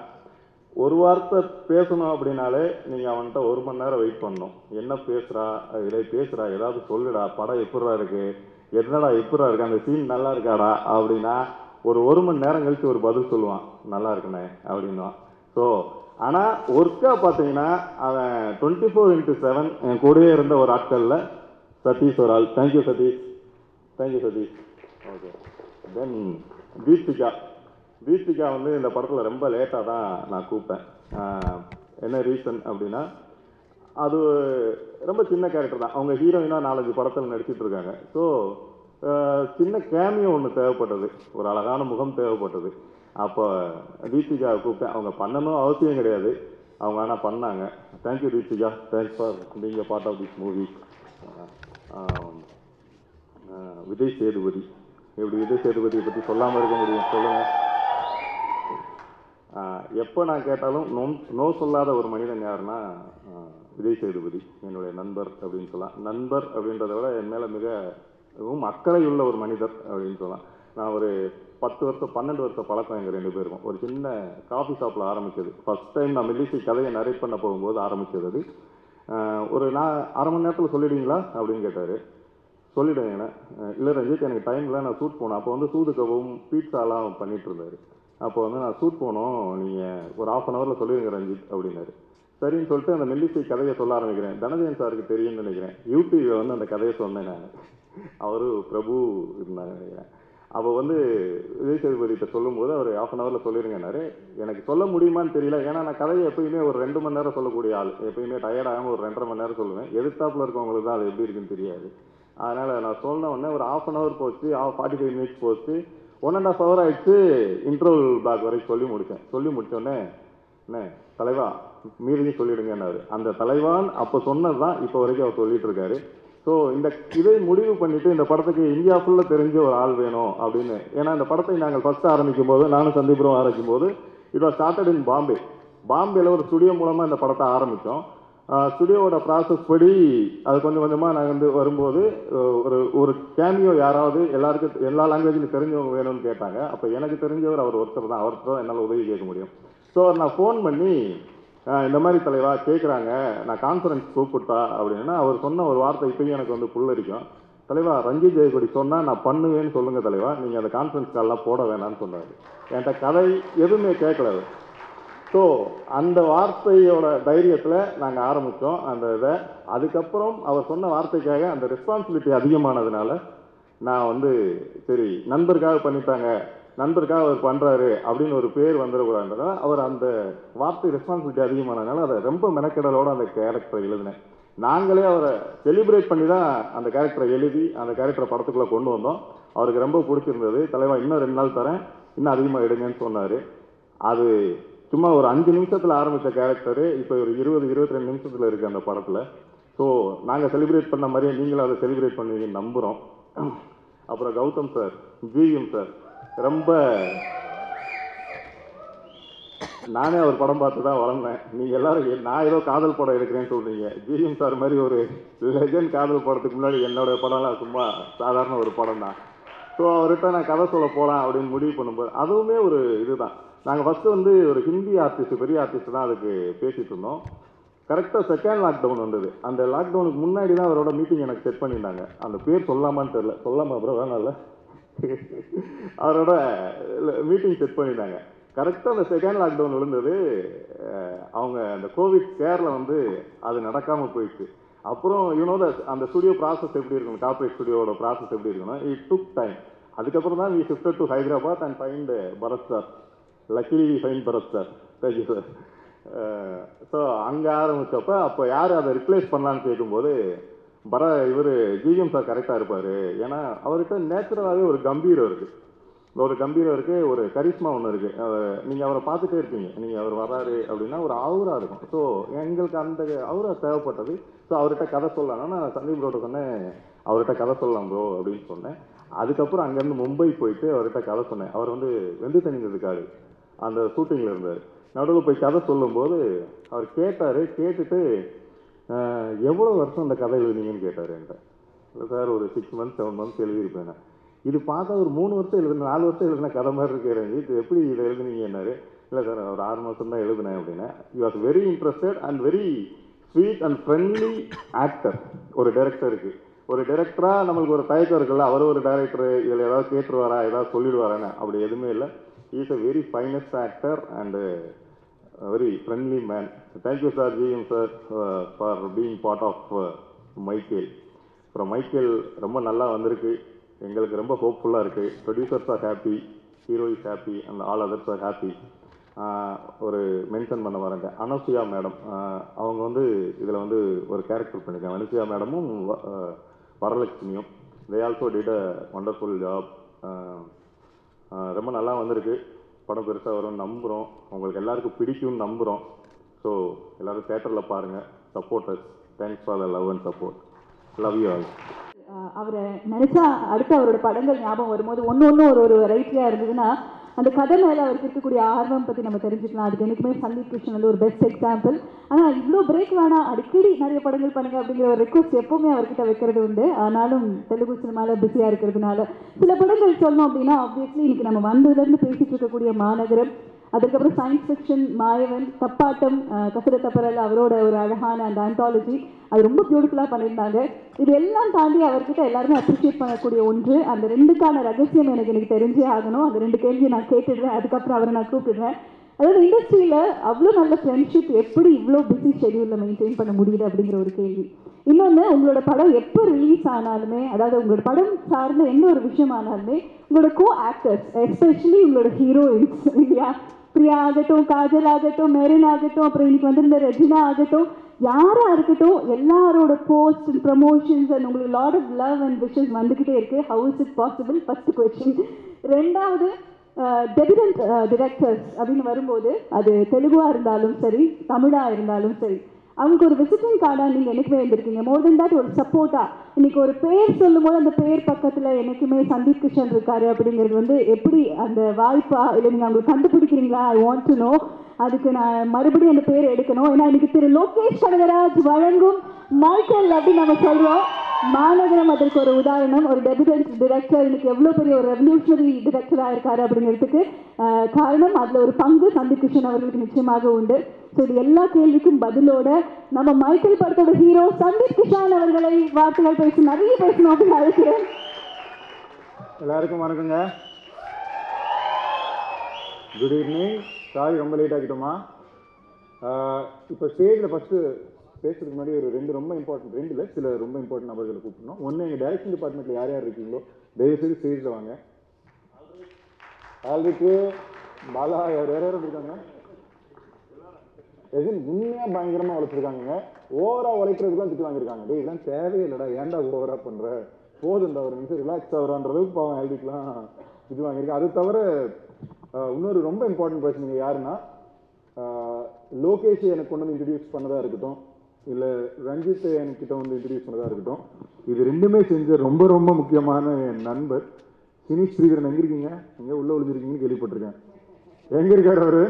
ஒரு வார்த்தை பேசணும் அப்படின்னாலே நீங்கள் அவன்கிட்ட ஒரு மணி நேரம் வெயிட் பண்ணணும். என்ன பேசுகிறா இதை பேசுகிறா ஏதாவது சொல்லுடா. படம் எப்படா இருக்குது என்னடா எப்படா இருக்குது அந்த சீன் நல்லா இருக்காடா? அப்படின்னா ஒரு ஒரு மணி நேரம் கழித்து ஒரு பதில் சொல்லுவான். நல்லா இருக்குண்ணே அப்படின்வான் ஸோ ஆனால் ஒர்க்காக பார்த்தீங்கன்னா அவன் டுவெண்ட்டி ஃபோர் இன்ட்டு செவன் என் கூடயே இருந்த ஒரு ஆட்களில் சதீஷ் ஒரு ஆள் thank you Sathish thank you Sathish okay then Deepika Deepika வந்து இந்த படத்தில் ரொம்ப லேட்டாக தான் நான் கூப்பிட்டேன். என்ன ரீசன் அப்படின்னா அது ரொம்ப சின்ன கேரக்டர் தான். அவங்க ஹீரோயினாக நாலஞ்சு படத்தில் நடிச்சிட்டு இருக்காங்க. ஸோ சின்ன கேமியோ ஒன்று தேவைப்பட்டது. ஒரு அழகான முகம் தேவைப்பட்டது. அப்போ தீபிகாவை கூப்பிட்டேன். அவங்க பண்ணணும் அவசியம் கிடையாது. அவங்க ஆனால் பண்ணாங்க. Thank you Deepika thanks for being part of this movie Vijay Sethupathi. எப்படி விஜய் சேதுபதியை பற்றி சொல்லாமல் இருக்க முடியும்? சொல்லுங்கள் எப்போ நான் கேட்டாலும் நோ நோ சொல்லாத ஒரு மனிதன் யாருன்னா விஜய் சேதுபதி என்னுடைய நண்பர் அப்படின்னு சொல்லலாம். நண்பர் அப்படின்றத விட என் மேலே மிக மிகவும் அக்கறை உள்ள ஒரு மனிதர் அப்படின்னு சொல்லலாம். நான் ஒரு பத்து வருஷம் பன்னெண்டு வருஷம் பழக்கம் எங்கள் ரெண்டு பேருக்கும். ஒரு சின்ன காஃபி ஷாப்பில் ஆரம்பிச்சது. ஃபஸ்ட் டைம் நான் மில்லிசி கதையை நரேட் பண்ண போகும்போது ஆரம்பிச்சது அது. ஒரு நான் அரை மணி நேரத்தில் சொல்லிடுவீங்களா? அப்படின்னு கேட்டார். சொல்லிடுவேன் இல்லை ரஞ்சித் எனக்கு டைமில் நான் ஷூட் போனேன். அப்போ வந்து சூதுக்கவும் பீட்சாலாம் பண்ணிகிட்டு இருந்தார். அப்போ வந்து நான் ஷூட் போனோம். நீங்கள் ஒரு ஆஃப் அன் ஹவரில் சொல்லிடுங்க ரஞ்சித் அப்படின்னாரு. சரின்னு சொல்லிட்டு அந்த மெல்லிசை கதையை சொல்ல ஆரம்பிக்கிறேன். தனஜயன் சாருக்கு தெரியும்னு நினைக்கிறேன். யூடியூபில் வந்து அந்த கதையை சொன்னேன் நான். அவரு பிரபு இருந்தாங்க நினைக்கிறேன். அப்போ வந்து விஜய் சேதுபதிகிட்ட சொல்லும்போது அவர் ஆஃப் அன் ஹவரில் சொல்லிருங்கன்னாரு. எனக்கு சொல்ல முடியுமான்னு தெரியல. ஏன்னா நான் கதையை எப்பயுமே ஒரு ரெண்டு மணி நேரம் சொல்லக்கூடிய ஆள். எப்பயுமே டயர்டாகாமல் ஒரு ரெண்டரை மணி நேரம் சொல்லுவேன். எதிர்த்தாப்பில் இருக்கவங்களுக்கு தான் அது எப்படி இருக்குன்னு தெரியாது. அதனால் நான் சொன்ன உடனே ஒரு ஆஃப் அன் ஹவர் போச்சு. ஃபார்ட்டி ஃபைவ் மினிட்ஸ் போச்சு. ஒன் அண்ட் ஆஃப் ஹவர் ஆகிடுச்சு இன்ட்ரோல் பேக் வரைக்கும் சொல்லி முடித்தேன் சொல்லி முடித்தோடனே என்ன தலைவா மீறியும் சொல்லிடுங்கன்னாரு. அந்த தலைவான் அப்போ சொன்னது தான் இப்போ வரைக்கும் அவர் சொல்லிட்டு இருக்காரு. ஸோ இந்த இதை முடிவு பண்ணிட்டு இந்த படத்துக்கு இந்தியா ஃபுல்லாக தெரிஞ்ச ஒரு ஆள் வேணும் அப்படின்னு. ஏன்னா இந்த படத்தை நாங்கள் ஃபஸ்ட்டு ஆரம்பிக்கும் போது நானும் சந்தீபுரம் ஆரம்பிக்கும் போது it was started in Bombay பாம்பேயில் ஒரு ஸ்டுடியோ மூலமாக இந்த படத்தை ஆரம்பித்தோம் ஸ்டுடியோவோட ப்ராசஸ் படி அது கொஞ்சம் கொஞ்சமாக நாங்கள் வந்து வரும்போது ஒரு ஒரு கேமியோ யாராவது எல்லாருக்கும் எல்லா லாங்குவேஜிலும் தெரிஞ்சவங்க வேணும்னு கேட்டாங்க. அப்போ எனக்கு தெரிஞ்சவர் அவர் ஒருத்தர் தான். அவர்கிட்ட தான் என்னால் உதவி கேட்க முடியும். ஸோ நான் ஃபோன் பண்ணி இந்த மாதிரி தலைவா கேட்குறாங்க நான் கான்ஃபரன்ஸ் கூப்பிட்டா அப்படின்னா அவர் சொன்ன ஒரு வார்த்தை இப்பயும் எனக்கு வந்து புல்லரிக்கும் தலைவா ரஞ்சித் ஜெயக்கொடி சொன்னால் நான் பண்ணுவேன்னு சொல்லுங்கள் தலைவா. நீங்கள் அந்த கான்ஃபரன்ஸ் கால்லாம் போட வேணாம்னு சொன்னார். என்கிட்ட கதை எதுவுமே கேட்கல ஸோ அந்த வார்த்தையோட தைரியத்தில் நாங்கள் ஆரம்பித்தோம் அந்த இதை. அதுக்கப்புறம் அவர் சொன்ன வார்த்தைக்காக அந்த ரெஸ்பான்சிபிலிட்டி அதிகமானதுனால நான் வந்து சரி நண்பருக்காக பண்ணிட்டாங்க. நண்பருக்காக அவர் பண்ணுறாரு அப்படின்னு ஒரு பேர் வந்துடக்கூடாதுன்றதால அவர் அந்த வார்த்தை ரெஸ்பான்சிபிலிட்டி அதிகமானதுனால அதை ரொம்ப மெனக்கெடலோடு அந்த கேரக்டரை எழுதினேன். நாங்களே அவரை செலிப்ரேட் பண்ணி தான் அந்த கேரக்டரை எழுதி அந்த கேரக்டரை படத்துக்குள்ளே கொண்டு வந்தோம். அவருக்கு ரொம்ப பிடிச்சிருந்தது. தலைவா இன்னும் ரெண்டு நாள் தரேன். இன்னும் அதிகமாக எடுங்கன்னு சொன்னார். அது சும்மா ஒரு அஞ்சு நிமிஷத்தில் ஆரம்பித்த கேரக்டரு இப்போ ஒரு இருபது இருபத்தி ரெண்டு நிமிஷத்தில் இருக்குது அந்த படத்தில். ஸோ நாங்கள் செலிப்ரேட் பண்ண மாதிரியே நீங்களும் அதை செலிப்ரேட் பண்ணுவீங்கன்னு நம்புகிறோம் அப்புறம் கௌதம் சார் ஜிஎம் சார் ரொம்ப நானே அவர் படம் பார்த்து தான் வளர்ந்தேன். நீங்கள் எல்லாரும் நான் ஏதோ காதல் படம் எடுக்கிறேன்னு சொல்கிறீங்க ஜிஎம் சார் மாதிரி ஒரு லெஜண்ட் காதல் படத்துக்கு முன்னாடி என்னோட படம்லாம் சும்மா சாதாரண ஒரு படம் தான் ஸோ அவர்கிட்ட நான் கதை சொல்ல போகலாம் அப்படின்னு முடிவு பண்ணும்போது அதுவுமே ஒரு இதுதான். நாங்கள் ஃபஸ்ட்டு வந்து ஒரு ஹிந்தி ஆர்டிஸ்ட் பெரிய ஆர்டிஸ்ட் தான் அதுக்கு பேசிகிட்டு இருந்தோம். கரெக்டாக செகண்ட் லாக்டவுன் வந்தது. அந்த லாக்டவுனுக்கு முன்னாடி தான் அவரோட மீட்டிங் எனக்கு செட் பண்ணியிருந்தாங்க. அந்த பேர் சொல்லாமான்னு தெரில சொல்லாமல் அப்புறம் வேணாம்ல. [LAUGHS] அவரோட மீட்டிங் செட் பண்ணிட்டாங்க கரெக்டாக அந்த செகண்ட் லாக்டவுன் விழுந்தது அவங்க அந்த கோவிட் கேரில் வந்து அது நடக்காமல் போயிடுச்சு. அப்புறம் யூனோ அந்த ஸ்டுடியோ ப்ராசஸ் எப்படி இருக்கணும்? கார்பரேட் ஸ்டுடியோட ப்ராசஸ் எப்படி இருக்கணும்? இட் டுக் டைம் அதுக்கப்புறம் தான் we shifted to Hyderabad and find Bharath sir luckily we find Bharath sir thank you sir so அங்கே ஆரம்பித்தப்ப அப்போ யார் அதை ரிப்ளேஸ் பண்ணலான்னு கேட்கும்போது பர இவர் ஜிஎம் சார் கரெக்டாக இருப்பார். ஏன்னா அவர்கிட்ட நேச்சுரலாகவே ஒரு கம்பீரம் இருக்குது ஒரு கம்பீரம் இருக்குது ஒரு கரிஷ்மா ஒன்று இருக்குது நீங்கள் அவரை பார்த்துட்டே இருப்பீங்க. நீங்கள் அவர் வராரு அப்படின்னா ஒரு அவுரா இருக்கும். ஸோ எங்களுக்கு அந்த அவுரா தேவைப்பட்டது. ஸோ அவர்கிட்ட கதை சொல்லலாம்னா நான் சந்தீப் ப்ரோட்ட சொன்னேன். அவர்கிட்ட கதை சொல்லலாம் ப்ரோ அப்படின்னு சொன்னேன். அதுக்கப்புறம் அங்கேருந்து மும்பை போயிட்டு அவர்கிட்ட கதை சொன்னேன். அவர் வந்து வெந்து தணிந்ததுக்காரு. அந்த ஷூட்டிங்கில் இருந்தார். நடுவில் போய் கதை சொல்லும்போது அவர் கேட்டார். கேட்டுட்டு எவ்வளோ வருஷம் அந்த கதை எழுதுனீங்கன்னு கேட்டார் என்கிட்ட. இல்லை சார் ஒரு சிக்ஸ் மந்த்ஸ் செவன் மந்த்ஸ் எழுதியிருப்பேன் இது பார்த்தா ஒரு மூணு வருஷம் எழுதுன நாலு வருஷம் எழுதின கதை மாதிரி இருக்கிறேன் இது எப்படி இதை எழுதுனீங்க என்னாரு? இல்லை சார் ஒரு ஆறு மாதம் தான் எழுதினேன் அப்படின்னா you are very interested and very sweet and friendly actor ஒரு டேரக்டருக்கு ஒரு டேரக்டராக நம்மளுக்கு ஒரு தயக்கம் இருக்குல்ல அவர் ஒரு டேரக்டர் இதில் ஏதாவது கேட்டுருவாரா ஏதாவது சொல்லிடுவாரான்னு. அப்படி எதுவுமே இல்லை. Is a very finest actor and very friendly man thank you sir GM sir for being part of Michael அப்புறம் மைக்கேல் ரொம்ப நல்லா வந்திருக்கு. எங்களுக்கு ரொம்ப ஹோப்ஃபுல்லாக இருக்குது producers are happy hero is happy and all others are happy ஒரு mention பண்ண வரேங்க. அனசுயா மேடம். அவங்க வந்து இதில் வந்து ஒரு கேரக்டர் பண்ணியிருக்காங்க அனசுயா மேடமும் வ- வரலட்சுமியும். They also did a wonderful job ரொம்ப நல்லா வந்திருக்கு. படம் பெருசாக வரும்னு நம்புகிறோம் உங்களுக்கு எல்லாருக்கும் பிடிக்கும்னு நம்புகிறோம் ஸோ எல்லோரும் தேட்டரில் பாருங்கள் supporters thanks for the love and support love you all அவரை நினச்சா அடுத்து அவரோட படங்கள் ஞாபகம் வரும்போது ஒன்று ஒன்று ஒரு ஒரு வெரைட்டியாக இருந்ததுன்னா அந்த கதை மேலே அவருக்கு இருக்கக்கூடிய ஆர்வம் பற்றி நம்ம தெரிஞ்சுக்கலாம். அதுக்கு எனக்குமே சந்தீப் கிருஷ்ணன் வந்து ஒரு பெஸ்ட் எக்ஸாம்பிள் ஆனால் இவ்வளோ பிரேக் வேணாம். அடிக்கடி நிறைய படங்கள் பண்ணுங்க அப்படிங்கிற ஒரு ரெக்வஸ்ட் எப்பவுமே அவர்கிட்ட வைக்கிறது உண்டு. ஆனாலும் தெலுங்கு சினிமாவில் பிஸியாக இருக்கிறதுனால சில படங்கள் சொன்னோம் அப்படின்னா ஆப்வியஸ்லி இன்னைக்கு நம்ம வந்ததுலேருந்து பேசிட்டு இருக்கக்கூடிய மாநகரம் அதுக்கப்புறம் சயின்ஸ் ஃபிக்ஷன் மாயவன் தப்பாட்டம் அஹ், தப்பரல் அவரோட ஒரு அழகான அந்த அண்டாலஜி அது ரொம்ப பியூட்டிஃபுல்லாக பண்ணியிருந்தாங்க. இது எல்லாம் தாண்டி அவர்கிட்ட எல்லாருமே அப்ரிஷியேட் பண்ணக்கூடிய ஒன்று. அந்த ரெண்டுக்கான ரகசியம் எனக்கு எனக்கு தெரிஞ்சே ஆகணும். அந்த ரெண்டு கேள்வியை நான் கேட்டுடுறேன். அதுக்கப்புறம் அவரை நான் கூப்பிடுறேன். அதாவது இண்டஸ்ட்ரியில் அவ்வளோ நல்ல ஃப்ரெண்ட்ஷிப் எப்படி இவ்வளோ பிஸி ஷெடியூலில் மெயின்டைன் பண்ண முடியுது அப்படிங்கிற ஒரு கேள்வி. இன்னொன்று உங்களோட படம் எப்போ ரிலீஸ் ஆனாலுமே அதாவது உங்களோட படம் சார்ந்த என்ன ஒரு விஷயம் ஆனாலுமே உங்களோட கோ ஆக்டர்ஸ் எஸ்பெஷலி உங்களோட ஹீரோயின்ஸ் இல்லையா? பிரியா ஆகட்டும் காஜல் ஆகட்டும் மெரின் ஆகட்டும் அப்புறம் இன்னைக்கு வந்திருந்த ரெஜினா ஆகட்டும் யாரா இருக்கட்டும் எல்லாரோட போஸ்ட் ப்ரமோஷன்ஸ் அண்ட் உங்களுக்கு lot of love and wishes வந்துக்கிட்டே இருக்கு. How is it possible first question ரெண்டாவது டெபிடன்ட் டிரெக்டர்ஸ் அப்படின்னு வரும்போது அது தெலுங்குவா இருந்தாலும் சரி தமிழா இருந்தாலும் சரி அவங்க ஒரு விசிட்டிங் கார்டாக நீங்கள் எனக்கு இருந்திருக்கீங்க மோர் தென் தட் ஒரு சப்போர்ட்டாக இன்னைக்கு ஒரு பேர் சொல்லும்போது அந்த பேர் பக்கத்தில் என்னைக்குமே சந்தீப் கிருஷ்ணன் இருக்காரு அப்படிங்கிறது வந்து எப்படி அந்த வாய்ப்பா இல்லை நீங்கள் அவங்களுக்கு கண்டுபிடிக்கிறீங்களா? ஐ வாண்ட் டு நோ அதுக்கு நான் மறுபடியும் அந்த பேர் எடுக்கணும். ஏன்னா இன்னைக்கு திரு லோகேஷ் கனகராஜ் வழங்கும் மைக்கேல் அப்படின்னு நம்ம சொல்கிறோம் மாநகரம் அதற்கு ஒரு உதாரணம். ஒரு டெபிடன்ட் டிரெக்டர் இன்னைக்கு எவ்வளோ பெரிய ஒரு ரெவல்யூஷனரி டிரெக்டராக இருக்காரு அப்படிங்கிறதுக்கு காரணம் அதில் ஒரு பங்கு சந்தீப் கிருஷ்ணன் அவர்களுக்கு நிச்சயமாக உண்டு. சரி எல்லா கேள்விக்கும் பதிலோட நம்ம மைக்கேல் படத்தோட ஹீரோ சந்தீப் கிஷான் அவர்களை வார்த்தைகள் பேசி நிறைய பேசணும் அப்படின்னு அழைக்கிறேன் எல்லாருக்கும் வணக்கங்க. குட் ஈவினிங் சாரி ரொம்ப லேட் ஆகிட்டோமா? இப்போ ஸ்டேஜில் ஃபஸ்ட்டு பேசுறதுக்கு முன்னாடி ஒரு ரெண்டு ரொம்ப இம்பார்ட்டன்ட் ரெண்டு இல்லை சில ரொம்ப இம்பார்ட்டன்ட் நபர்களை கூப்பிடணும். ஒன்று எங்கள் டைரக்ஷன் டிபார்ட்மெண்ட்டில் யார் யார் இருக்கீங்களோ தயவுசெய்து ஸ்டேஜில் வாங்க. ஆல்விக்கு பாலா யார் யார் யார் இருக்காங்க எதின் உண்மையாக பயங்கரமாக உழைச்சிருக்காங்க ஓவராக உழைக்கிறதுக்குலாம் திட்டு வாங்கியிருக்காங்க. டேய் இதெல்லாம் தேவையில்லடா ஏன்டா ஓவராக பண்ணுற போதும் போதும்டா ஒரு நிமிஷம் ரிலாக்ஸ் ஆகிறான்ற அளவுக்கு பாவம் எழுதிக்கலாம் இது வாங்கியிருக்கேன் அது தவிர இன்னொரு ரொம்ப இம்பார்ட்டன்ட் பர்சன் நீங்கள் யாருன்னா லோகேஷ் எனக்கு கொண்டு வந்து இன்ட்ரடியூஸ் பண்ணதாக இருக்கட்டும் இல்லை ரஞ்சித் என்கிட்ட வந்து இன்ட்ரடியூஸ் பண்ணதாக இருக்கட்டும் இது ரெண்டுமே செஞ்ச ரொம்ப ரொம்ப முக்கியமான என் நண்பர் சினி ஸ்ரீதரன். எங்கே இருக்கீங்க? எங்கே உள்ளே ஒழிஞ்சிருக்கீங்கன்னு கேள்விப்பட்டிருக்கேன். எங்கே இருக்கார் அவர்?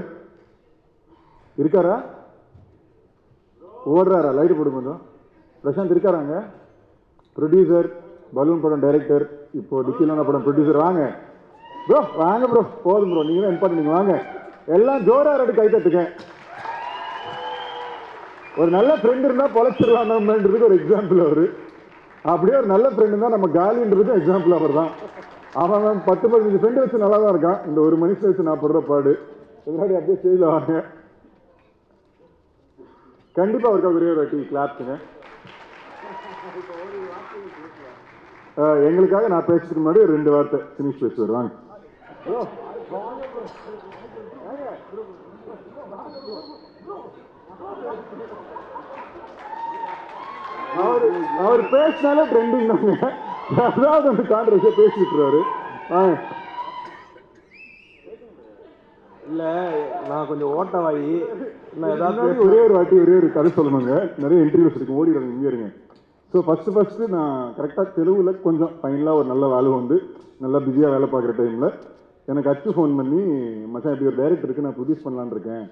இருக்காரா? ஓடுறாரா? லைட் போடும் கொஞ்சம் பிரசாந்த் இருக்காராங்க ப்ரொடியூசர் பலூன் படம் டைரக்டர் இப்போ டிக்கிலான படம் ப்ரொடியூசர் வாங்க. ப்ரோ வாங்க ப்ரோ போதும் ப்ரோ நீங்கள் தான் இம்பார்ட்டன் வாங்க. எல்லாம் ஜோராக ரெண்டு கை தட்டுங்க. ஒரு நல்ல ஃப்ரெண்ட் இருந்தா பொழைச்சிடலாம்ன்றதுக்கு ஒரு எக்ஸாம்பிள் அவர். அப்படியே ஒரு நல்ல ஃப்ரெண்டு தான் நம்ம காலின்றதுக்கு எக்ஸாம்பிள் அவர் தான். அவன் அவன் பத்து பதினஞ்சு ஃப்ரெண்டு வச்சு நல்லா தான் இருக்கான். இந்த ஒரு மனுஷன் வச்சு நான் படுற பாடு. முன்னாடி அப்படியே ஸ்டேஜில் வாங்க. கண்டிப்பா அவருக்கு ஒரே ஒரு வாட்டி கிளாப்ஸுங்க எங்களுக்காக நான் பேசுறதுக்கு முன்னாடி ரெண்டு வார்த்தை ஃபினிஷ் பேசி வருவாங்க அவர் அவர் பேசினாலே ட்ரெண்டிங் தாங்க. அதாவது அந்த கான்ட்ரவர்சியாக பேசிட்டு இருக்காரு. ஆ இல்ல நான் கொஞ்சம் ஓட்டவாயி. நான் ஏதாவது ஒரே ஒரு வாட்டி ஒரே ஒரு கதை சொல்லணுங்க. நிறைய இன்டர்வியூஸ் இருக்கு. ஓடிடுங்க இங்கே இருங்க. ஸோ ஃபஸ்ட்டு ஃபஸ்ட்டு நான் கரெக்டாக தெலுங்குல கொஞ்சம் ஃபைனலாக ஒரு நல்ல வேலை வந்து நல்லா பிஸியாக வேலை பார்க்குற டைமில் எனக்கு அச்சு ஃபோன் பண்ணி மச்சான் இப்படி ஒரு டேரக்டர் இருக்கு நான் ப்ரொடியூஸ் பண்ணலான்னு இருக்கேன்.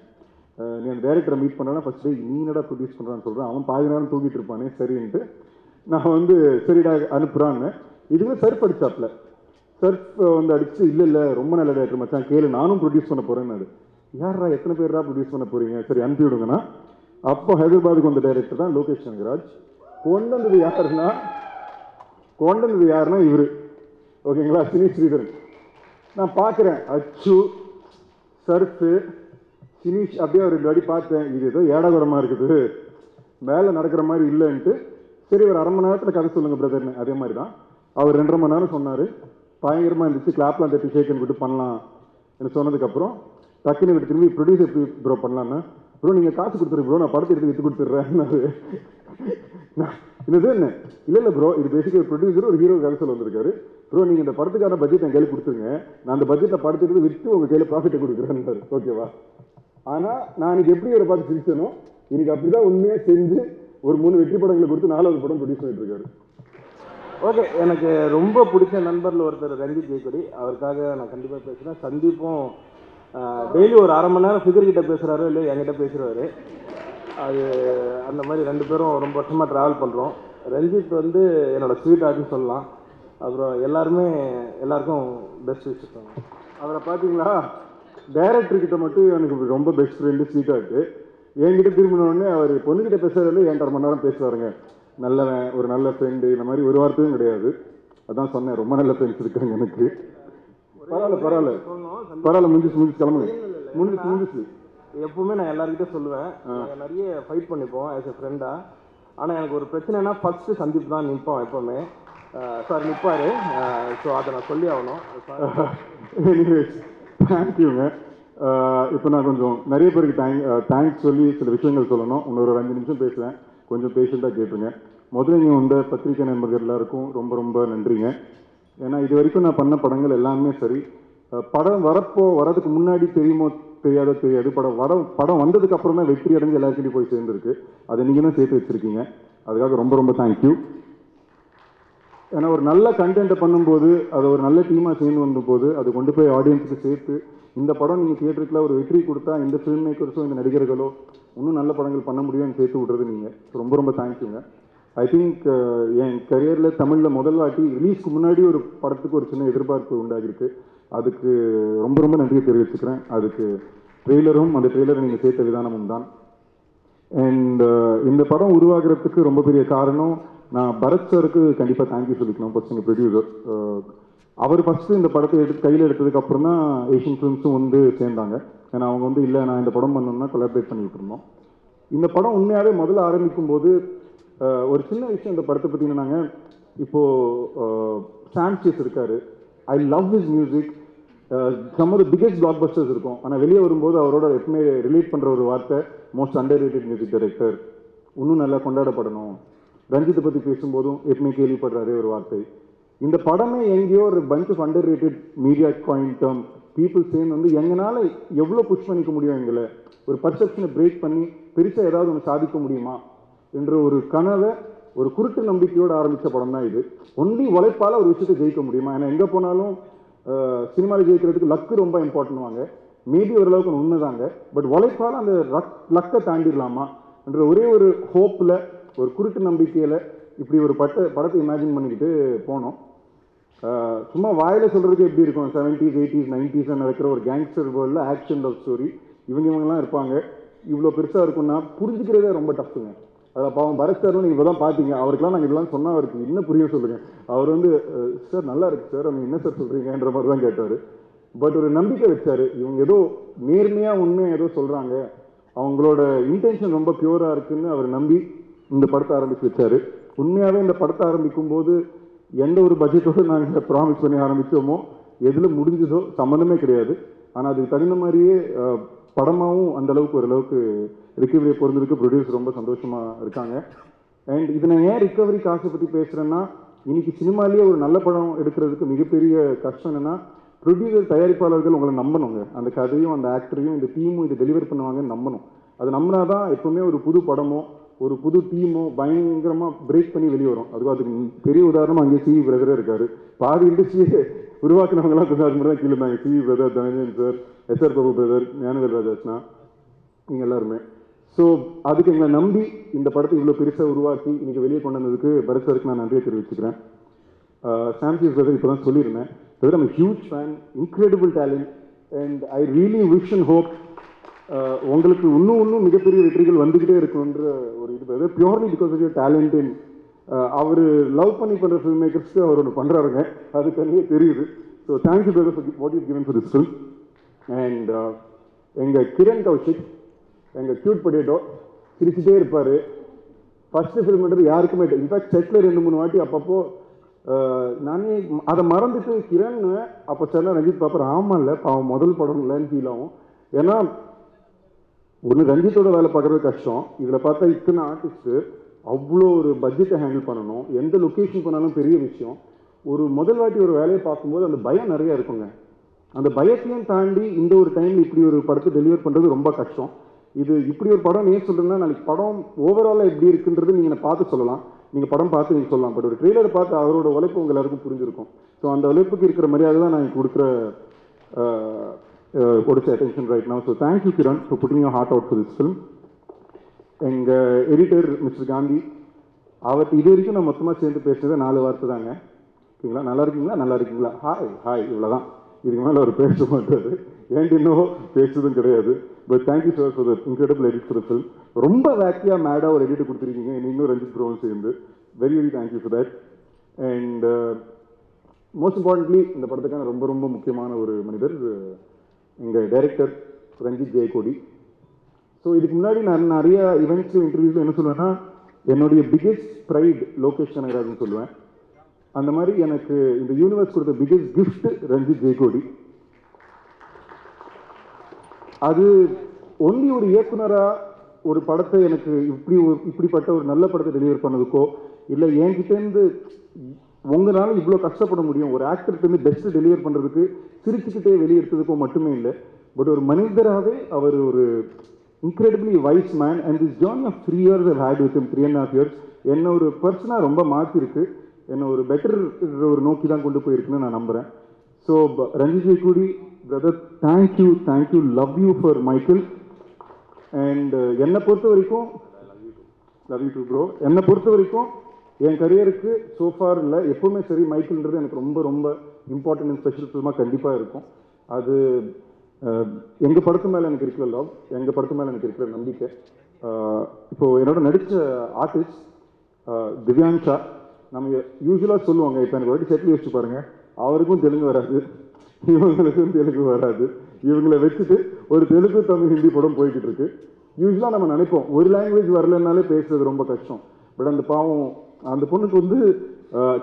நீ அந்த டேரக்டரை மீட் பண்ணனா ஃபஸ்ட்டு நீ என்னடா ப்ரொடியூஸ் பண்ணுறான்னு சொல்கிறேன் அவன் பாதி நேரம் தூங்கிட்டு இருப்பானே சரின்ட்டு நான் வந்து சரிடா அனுப்புகிறான்னு இதுவே சர்ஃப் அடிச்சாப்ல சர்ஃப் வந்து அடிச்சு இல்லை இல்லை ரொம்ப நல்ல டேரக்டர் மச்சான். கேளு நானும் ப்ரொடியூஸ் பண்ண போகிறேன்னு யாரா எத்தனை பேரா ப்ரொடியூஸ் பண்ண போறீங்க? சரி அனுப்பி விடுங்கண்ணா. அப்போ ஹைதராபாத்துக்கு வந்த டைரக்டர் தான் லோகேஷ் சங்கராஜ். கொண்டு வந்தது யாருன்னா கொண்டு வந்தது யாருன்னா இவர். ஓகேங்களா? சினி ஸ்ரீதரன். நான் பார்க்குறேன். அச்சு சர்ஃபு சினிஷ் அப்படியே ஒரு ரெண்டு வாட்டி பார்த்தேன். இது ஏதோ ஏடாகுடமாக இருக்குது. மேலே நடக்கிற மாதிரி இல்லைன்ட்டு. சரி ஒரு அரை மணி நேரத்தில் கதை சொல்லுங்கள் பிரதர்னு அதே மாதிரி தான் அவர் ரெண்டரை மணி நேரம் சொன்னார். பயங்கரமாக இருந்துச்சு. கிளாப்லாம் தட்டி ஷேக்கன் விட்டு பண்ணலாம் எனக்கு சொன்னதுக்கப்புறம் டக்குன்னு விட்டு திரும்பி ப்ரொடியூசர் ப்ரோ பண்ணலான்னு ப்ரோ நீங்கள் காசு கொடுத்துரு ப்ரோ நான் படத்தை எடுத்து வித்து கொடுத்துட்றேன் இது என்ன? இல்லை இல்லை ப்ரோ இது பேசிக்காக ஒரு ப்ரொடியூசர் ஒரு ஹீரோ கதை சொல்ல வந்திருக்காரு. ப்ரோ நீங்கள் இந்த படத்துக்கான பட்ஜெட் என் கையில் கொடுத்துருங்க. நான் அந்த பட்ஜெட்டை படத்தை எடுத்து விட்டு உங்கள் கையில் ப்ராஃபிட்டை கொடுக்குறேன்னாரு ஓகேவா ஆனால் நான் இன்னைக்கு எப்படி இவரை பார்த்து சிரிச்சனோ இன்னைக்கு அப்படிதான் உண்மையாக செஞ்சு ஒரு மூணு வெற்றி படங்களை கொடுத்து நாலாவது படம் ப்ரொடியூஸ் பண்ணிட்டு இருக்காரு. ஓகே எனக்கு ரொம்ப பிடிச்ச நண்பரில் ஒருத்தர் ரஞ்சித் ஜெயக்கொடி. அவருக்காக நான் கண்டிப்பாக பேசுகிறேன் சந்தீப்பும் டெய்லி ஒரு அரை மணி நேரம் ஃபிகர் கிட்ட பேசுகிறாரோ இல்லையோ என்கிட்ட பேசுகிறாரு அது அந்த மாதிரி ரெண்டு பேரும் ரொம்ப வருஷமாக ட்ராவல் பண்ணுறோம் ரஞ்சித் வந்து என்னோடய ஸ்வீட் ஆர்ட்னு சொல்லலாம். அப்புறம் எல்லாருமே எல்லாருக்கும் பெஸ்ட் விஷயம் அவரை பார்த்தீங்களா? டைரக்டர் கிட்ட மட்டும் எனக்கு ரொம்ப பெஸ்ட் ஃப்ரெண்டு ஸ்வீட்டாக இருக்கு என்கிட்ட திரும்பினோடனே அவர் பொண்ணுகிட்ட பேசுறதுல அரை மணி நேரம் பேசுவாருங்க. நல்லவன் ஒரு நல்ல ஃப்ரெண்டு இந்த மாதிரி ஒரு வார்த்தையும் கிடையாது. அதான் சொன்னேன் ரொம்ப நல்ல ஃப்ரெண்ட்ஸ் இருக்காங்க எனக்கு. பரவாயில்ல பரவாயில்ல. பரவாயில்ல முடிஞ்சிச்சு முடிஞ்சு கிளம்புங்க. முடிஞ்சிச்சு முடிஞ்சிச்சு. எப்பவுமே நான் எல்லாருக்கிட்ட சொல்லுவேன். நாங்கள் நிறைய ஃபைட் பண்ணிப்போம் ஆஸ் எ ஃப்ரெண்டா ஆனால் எனக்கு ஒரு பிரச்சனைனா ஃபர்ஸ்ட் சந்தீப் தான் நிற்போம் எப்பவுமே. சார் நிற்பாரு ஸோ அதை நான் சொல்லி ஆகணும். தேங்க்யூங்க இப்போ நான் கொஞ்சம் நிறைய பேருக்கு தேங்க் தேங்க்ஸ் சொல்லி சில விஷயங்கள் சொல்லணும். இன்னொரு ஒரு அஞ்சு நிமிஷம் பேசுவேன். கொஞ்சம் பேஷண்ட்டாக கேட்டுருங்க முதல்ல நீங்கள் வந்த பத்திரிகை நண்பர்கள் எல்லாருக்கும் ரொம்ப ரொம்ப நன்றிங்க. ஏன்னா இது வரைக்கும் நான் பண்ண படங்கள் எல்லாமே சரி. படம் வரப்போ வரதுக்கு முன்னாடி தெரியுமோ தெரியாதோ தெரியாது. படம் வர படம் வந்ததுக்கு அப்புறமே வெற்றி அடைஞ்சு எல்லாருக்கிட்டையும் போய் சேர்ந்துருக்கு. அதை நீங்களும் சேர்த்து வச்சுருக்கீங்க. அதுக்காக ரொம்ப ரொம்ப தேங்க்யூ ஏன்னா ஒரு நல்ல கண்டென்ட்டை பண்ணும்போது அதை ஒரு நல்ல டீமாக சேர்ந்து வந்தபோது அது கொண்டு போய் ஆடியன்ஸுக்கு சேர்த்து இந்த படம் நீங்கள் தியேட்டருக்குள்ள ஒரு வெற்றி கொடுத்தா இந்த ஃபில்ம் மேக்கர்ஸோ இந்த நடிகர்களோ இன்னும் நல்ல படங்கள் பண்ண முடியும்னு சேர்த்து விட்றது நீங்கள் ரொம்ப ரொம்ப தேங்க்யூங்க ஐ திங்க் என் கரியரில் தமிழில் முதல் வாட்டி ரிலீஸ்க்கு முன்னாடி ஒரு படத்துக்கு ஒரு சின்ன எதிர்பார்ப்பு உண்டாகிருக்கு. அதுக்கு ரொம்ப ரொம்ப நன்றியை தெரிவிச்சுக்கிறேன். அதுக்கு ட்ரெய்லரும் அந்த ட்ரெய்லரை நீங்கள் சேர்த்த விதானமும் தான். அண்ட் இந்த படம் உருவாகிறதுக்கு ரொம்ப பெரிய காரணம் நான் பரத் சாருக்கு கண்டிப்பாக தேங்க்யூ சொல்லிக்கணும். ஃபர்ஸ்ட் எங்கள் ப்ரொடியூசர் அவர் ஃபஸ்ட்டு இந்த படத்தை எடுத்து கையில் எடுத்ததுக்கு அப்புறம் தான் ஏஷியன் ஃபிலிம்ஸும் வந்து சேர்ந்தாங்க. ஏன்னா அவங்க வந்து இல்லை நான் இந்த படம் பண்ணணும்னா கொலாபரேட் பண்ணிட்டு இருந்தோம். இந்த படம் உண்மையாகவே முதல்ல ஆரம்பிக்கும் போது ஒரு சின்ன விஷயம் இந்த படத்தை பார்த்தீங்கன்னா நாங்கள் இப்போது சான்சியஸ் இருக்கார். I love his music some of the biggest blockbusters இருக்கும். ஆனால் வெளியே வரும்போது அவரோட எப்பவுமே ரிலேட் பண்ணுற ஒரு வார்த்தை most underrated music director இன்னும் நல்லா கொண்டாடப்படணும். ரஞ்சித்தை பற்றி பேசும்போதும் எப்பவுமே கேள்விப்படுறாரே ஒரு வார்த்தை. இந்த படமே எங்கேயோ ஒரு punch of underrated media காயின்டம் பீப்புள் சேம் வந்து எங்களால் எவ்வளோ புஷ் பண்ணிக்க முடியும் எங்களை? ஒரு பர்செப்ஷனை பிரேக் பண்ணி பெருசாக ஏதாவது ஒன்று சாதிக்க முடியுமா? என்ற ஒரு கனவை ஒரு குருட்டு நம்பிக்கையோடு ஆரம்பித்த படம் தான் இது. ஒன்லி உழைப்பால் ஒரு விஷயத்தை ஜெயிக்க முடியுமா? ஏன்னா எங்கே போனாலும் சினிமாவில் ஜெயிக்கிறதுக்கு லக்கு ரொம்ப இம்பார்ட்டன் வாங்க. மேபி ஓரளவுக்கு உண்மைதாங்க பட் உழைப்பால் அந்த லக்கை தாண்டிடலாமா? என்ற ஒரே ஒரு ஹோப்பில் ஒரு குருட்டு நம்பிக்கையில் இப்படி ஒரு பட்ட படத்தை இமேஜின் பண்ணிக்கிட்டு போனோம். சும்மா வாயில் சொல்கிறதுக்கு எப்படி இருக்கும்? செவன்டீஸ் எயிட்டிஸ் நைன்டிஸ் நடக்கிற ஒரு கேங்ஸ்டர் வேர்ல்டில் ஆக்ஷன் லவ் ஸ்டோரி இவங்க இவங்கெல்லாம் இருப்பாங்க. இவ்வளோ பெருசாக இருக்கும்னா புரிஞ்சுக்கிறதே ரொம்ப டஃப்புங்க அதில் பாவம் பரத் சார் நீங்கள் இப்போ தான் பார்த்தீங்க அவருக்கெல்லாம் நாங்கள் இதெல்லாம் சொன்னால் அவருக்கு என்ன புரிய சொல்லுங்கள் அவர் வந்து சார் நல்லா இருக்குது சார் அவங்க என்ன சார் சொல்கிறீங்கன்ற மாதிரி தான் கேட்டார். பட் ஒரு நம்பிக்கை வச்சார். இவங்க ஏதோ நேர்மையாக உண்மையாக ஏதோ சொல்கிறாங்க அவங்களோட இன்டென்ஷன் ரொம்ப பியூராக இருக்குன்னு அவர் நம்பி இந்த படத்தை ஆரம்பித்து வச்சார். உண்மையாகவே இந்த படத்தை ஆரம்பிக்கும் போது எந்த ஒரு பட்ஜெட்டோடு நாங்கள் ப்ராமிஸ் பண்ணி ஆரம்பித்தோமோ எதில் முடிஞ்சதோ சம்மந்தமே கிடையாது. ஆனால் அதுக்கு தகுந்த மாதிரியே படமாகவும் அந்தளவுக்கு அந்த அளவுக்கு ஓரளவுக்கு ரிக்கவரியை பொறுந்திருக்கு ப்ரொடியூசர் ரொம்ப சந்தோஷமாக இருக்காங்க. அண்ட் இதை நான் ஏன் ரிக்கவரி காசை பற்றி பேசுகிறேன்னா இன்னைக்கு சினிமாலேயே ஒரு நல்ல படம் எடுக்கிறதுக்கு மிகப்பெரிய கஷ்டம் என்னென்னா ப்ரொடியூசர் தயாரிப்பாளர்கள் உங்களை நம்பணுங்க. அந்த கதையும் அந்த ஆக்டரையும் இந்த டீமும் இதை டெலிவர் பண்ணுவாங்கன்னு நம்பணும். அது நம்பினா தான் எப்போவுமே ஒரு புது படமோ ஒரு புது டீமோ பயங்கரமாக பிரேக் பண்ணி வெளியே வரும். அதுக்கு அதுக்கு பெரிய உதாரணமாக அங்கே சிவி பிரதரே இருக்காரு. பாதி இண்டஸ்ட்ரியே உருவாக்குனவங்களாம் கொஞ்சம் அது மட்டும் தான் கீழே இருந்தாங்க. CV brother Dhananjan sir SR Prabhu brother Gnanavel ராஜாஸ்னா நீங்கள் எல்லாருமே. ஸோ அதுக்கு எங்களை நம்பி இந்த படத்தை இவ்வளோ பெருசாக உருவாக்கி இன்னைக்கு வெளியே கொண்டு வந்ததுக்கு பரத் சாருக்கு நான் நன்றியை தெரிவிச்சுக்கிறேன். சாம்சி பிரதர் இப்போ தான் சொல்லியிருந்தேன். Brother I'm huge fan incredible talent and I really wish and hope உங்களுக்கு இன்னும் இன்னும் மிகப்பெரிய வெற்றிகள் வந்துக்கிட்டே இருக்குன்ற ஒரு இது. Brother purely because of your talent in our love பண்ணி பண்ணுற ஃபில்ம் மேக்கர்ஸ்க்கு அவர் ஒன்று பண்ணுறாருங்க அது தனியே தெரியுது. So thank you brother for what you given for this film and எங்கள் கிரண் கௌஷிக் எங்கள் க்யூட் பொட்டேட்டோ சிரிச்சுட்டே இருப்பார். ஃபஸ்ட்டு ஃபில்ம்ன்றது யாருக்குமே இன்ஃபேக்ட் செட்டில் ரெண்டு மூணு வாட்டி அப்பப்போ நானே அதை மறந்துட்டு கிரண் அப்போ சொன்ன ரஞ்சித் பாப்பர் ஆமாம் இல்லை பாவம் முதல் படம் இல்லைன்னு ஃபீல் ஆகும். ஏன்னா ஒன்று ரஞ்சித்தோட வேலை பார்க்குறது கஷ்டம். இதில் பார்த்தா இத்தனை ஆர்டிஸ்ட்டு அவ்வளோ ஒரு பட்ஜெட்டை ஹேண்டில் பண்ணணும். எந்த லொக்கேஷன் பண்ணாலும் பெரிய விஷயம். ஒரு முதல் வாட்டி ஒரு வேலையை பார்க்கும்போது அந்த பயம் நிறைய இருக்குங்க. அந்த பயத்தையும் தாண்டி இந்த ஒரு டைமில் இப்படி ஒரு படத்தை டெலிவர் பண்ணுறது ரொம்ப கஷ்டம். இது இப்படி ஒரு படம் ஏன் சொல்கிறேன்னா நாளைக்கு படம் ஓவராலாக எப்படி இருக்குன்றது நீங்கள் பார்த்து சொல்லலாம். நீங்கள் படம் பார்த்து நீங்கள் சொல்லலாம். பட் ஒரு ட்ரெய்லரை பார்த்து அவரோட உழைப்பு உங்கள் எல்லாருக்கும் புரிஞ்சிருக்கும். ஸோ அந்த உழைப்புக்கு இருக்கிற மரியாதை தான் நான் கொடுக்குற கொடுத்த அட்டென்ஷன் ரைட் நான் so thank you Kiran so putting your heart out for this film எங்கள் எடிட்டர் மிஸ்டர் காந்தி அவர் இது வரைக்கும் நான் மொத்தமாக சேர்ந்து பேசுனது நாலு வார்த்தை தாங்க. ஓகேங்களா? நல்லா இருக்கீங்களா? நல்லா இருக்கீங்களா? ஹாய் ஹாய் இவ்வளோதான் இதுக்கு மேலே அவர் பேச மாட்டார். ஏன்ட்டு இன்னும் பேசுறதும் கிடையாது. But thank you sir for the incredible edit for film ரொம்ப வேக்கியாக மேடாக ஒரு எடிட் கொடுத்துருக்கீங்க. இன்னும் ரஞ்சித் ப்ரோவும் சேர்ந்து. Very very thank you for that and most importantly இந்த படத்துக்கான ரொம்ப ரொம்ப முக்கியமான ஒரு மனிதர் எங்கள் டைரக்டர் ரஞ்சித் ஜெயக்கோடி. ஸோ இதுக்கு முன்னாடி நான் நிறைய இவெண்ட்ஸில் இன்டர்வியூஸ் என்ன சொல்லுவேன்னா என்னுடைய பிக்கெஸ்ட் ப்ரைட் லோகேஷ் கனகராஜன் சொல்லுவேன். அந்த மாதிரி எனக்கு இந்த யூனிவர்ஸ் கொடுத்த பிக்கெஸ்ட் கிஃப்ட் ரஞ்சித் ஜெயக்கோடி. அது ஒன்லி ஒரு இயக்குனராக ஒரு படத்தை எனக்கு இப்படி ஒரு இப்படிப்பட்ட ஒரு நல்ல படத்தை டெலிவர் பண்ணதுக்கோ இல்லை என்கிட்டேருந்து உங்களால் இவ்வளோ கஷ்டப்பட முடியும் ஒரு ஆக்டர்கிட்டேருந்து பெஸ்ட்டு டெலிவர் பண்ணுறதுக்கு சிரிச்சுக்கிட்டே வெளியெடுத்ததுக்கும் மட்டுமே இல்லை பட் ஒரு மனிதராகவே அவர் ஒரு incredibly wise man and this journey of three years I had with three and half years என்னை ஒரு பர்சனாக ரொம்ப மாற்றிருக்கு. என்னை ஒரு பெட்டர் ஒரு நோக்கி தான் கொண்டு போயிருக்குன்னு நான் நம்புகிறேன் so Ranjith Jeyakodi brother thank you thank you love you for Michael and என்னை பொறுத்த வரைக்கும் லவ் யூ டூ ப்ரோ என்னை பொறுத்த வரைக்கும் என் கரியருக்கு சோஃபார் இல்லை எப்பவுமே சரி மைக்கிள்ன்றது எனக்கு ரொம்ப ரொம்ப இம்பார்ட்டன்ட் அண்ட் ஸ்பெஷல் ஃபில்மாக கண்டிப்பாக இருக்கும். அது எங்கள் படத்து மேலே எனக்கு இருக்கிற லவ் எங்கள் படத்து மேலே எனக்கு இருக்கிற நம்பிக்கை. இப்போது இப்போ என்னோட நடித்த ஆர்டிஸ்ட் திவ்யாங்ஷா நம்ம யூஸ்வலாக சொல்லுவாங்க இப்போ எனக்கு வரைக்கும் வாட்டி செட்டில் யோசிச்சு பாருங்கள் அவருக்கும் தெலுங்கு வராது. இவங்களுக்கும் தெலுங்கு வராது. இவங்களை வச்சுட்டு ஒரு தெலுங்கு தமிழ் ஹிந்தி படம் போய்கிட்டு இருக்கு. யூஸ்வலாக நம்ம நினைப்போம் ஒரு லாங்குவேஜ் வரலனாலே பேசுறது ரொம்ப கஷ்டம். பட் அந்த பாவம் அந்த பொண்ணுக்கு வந்து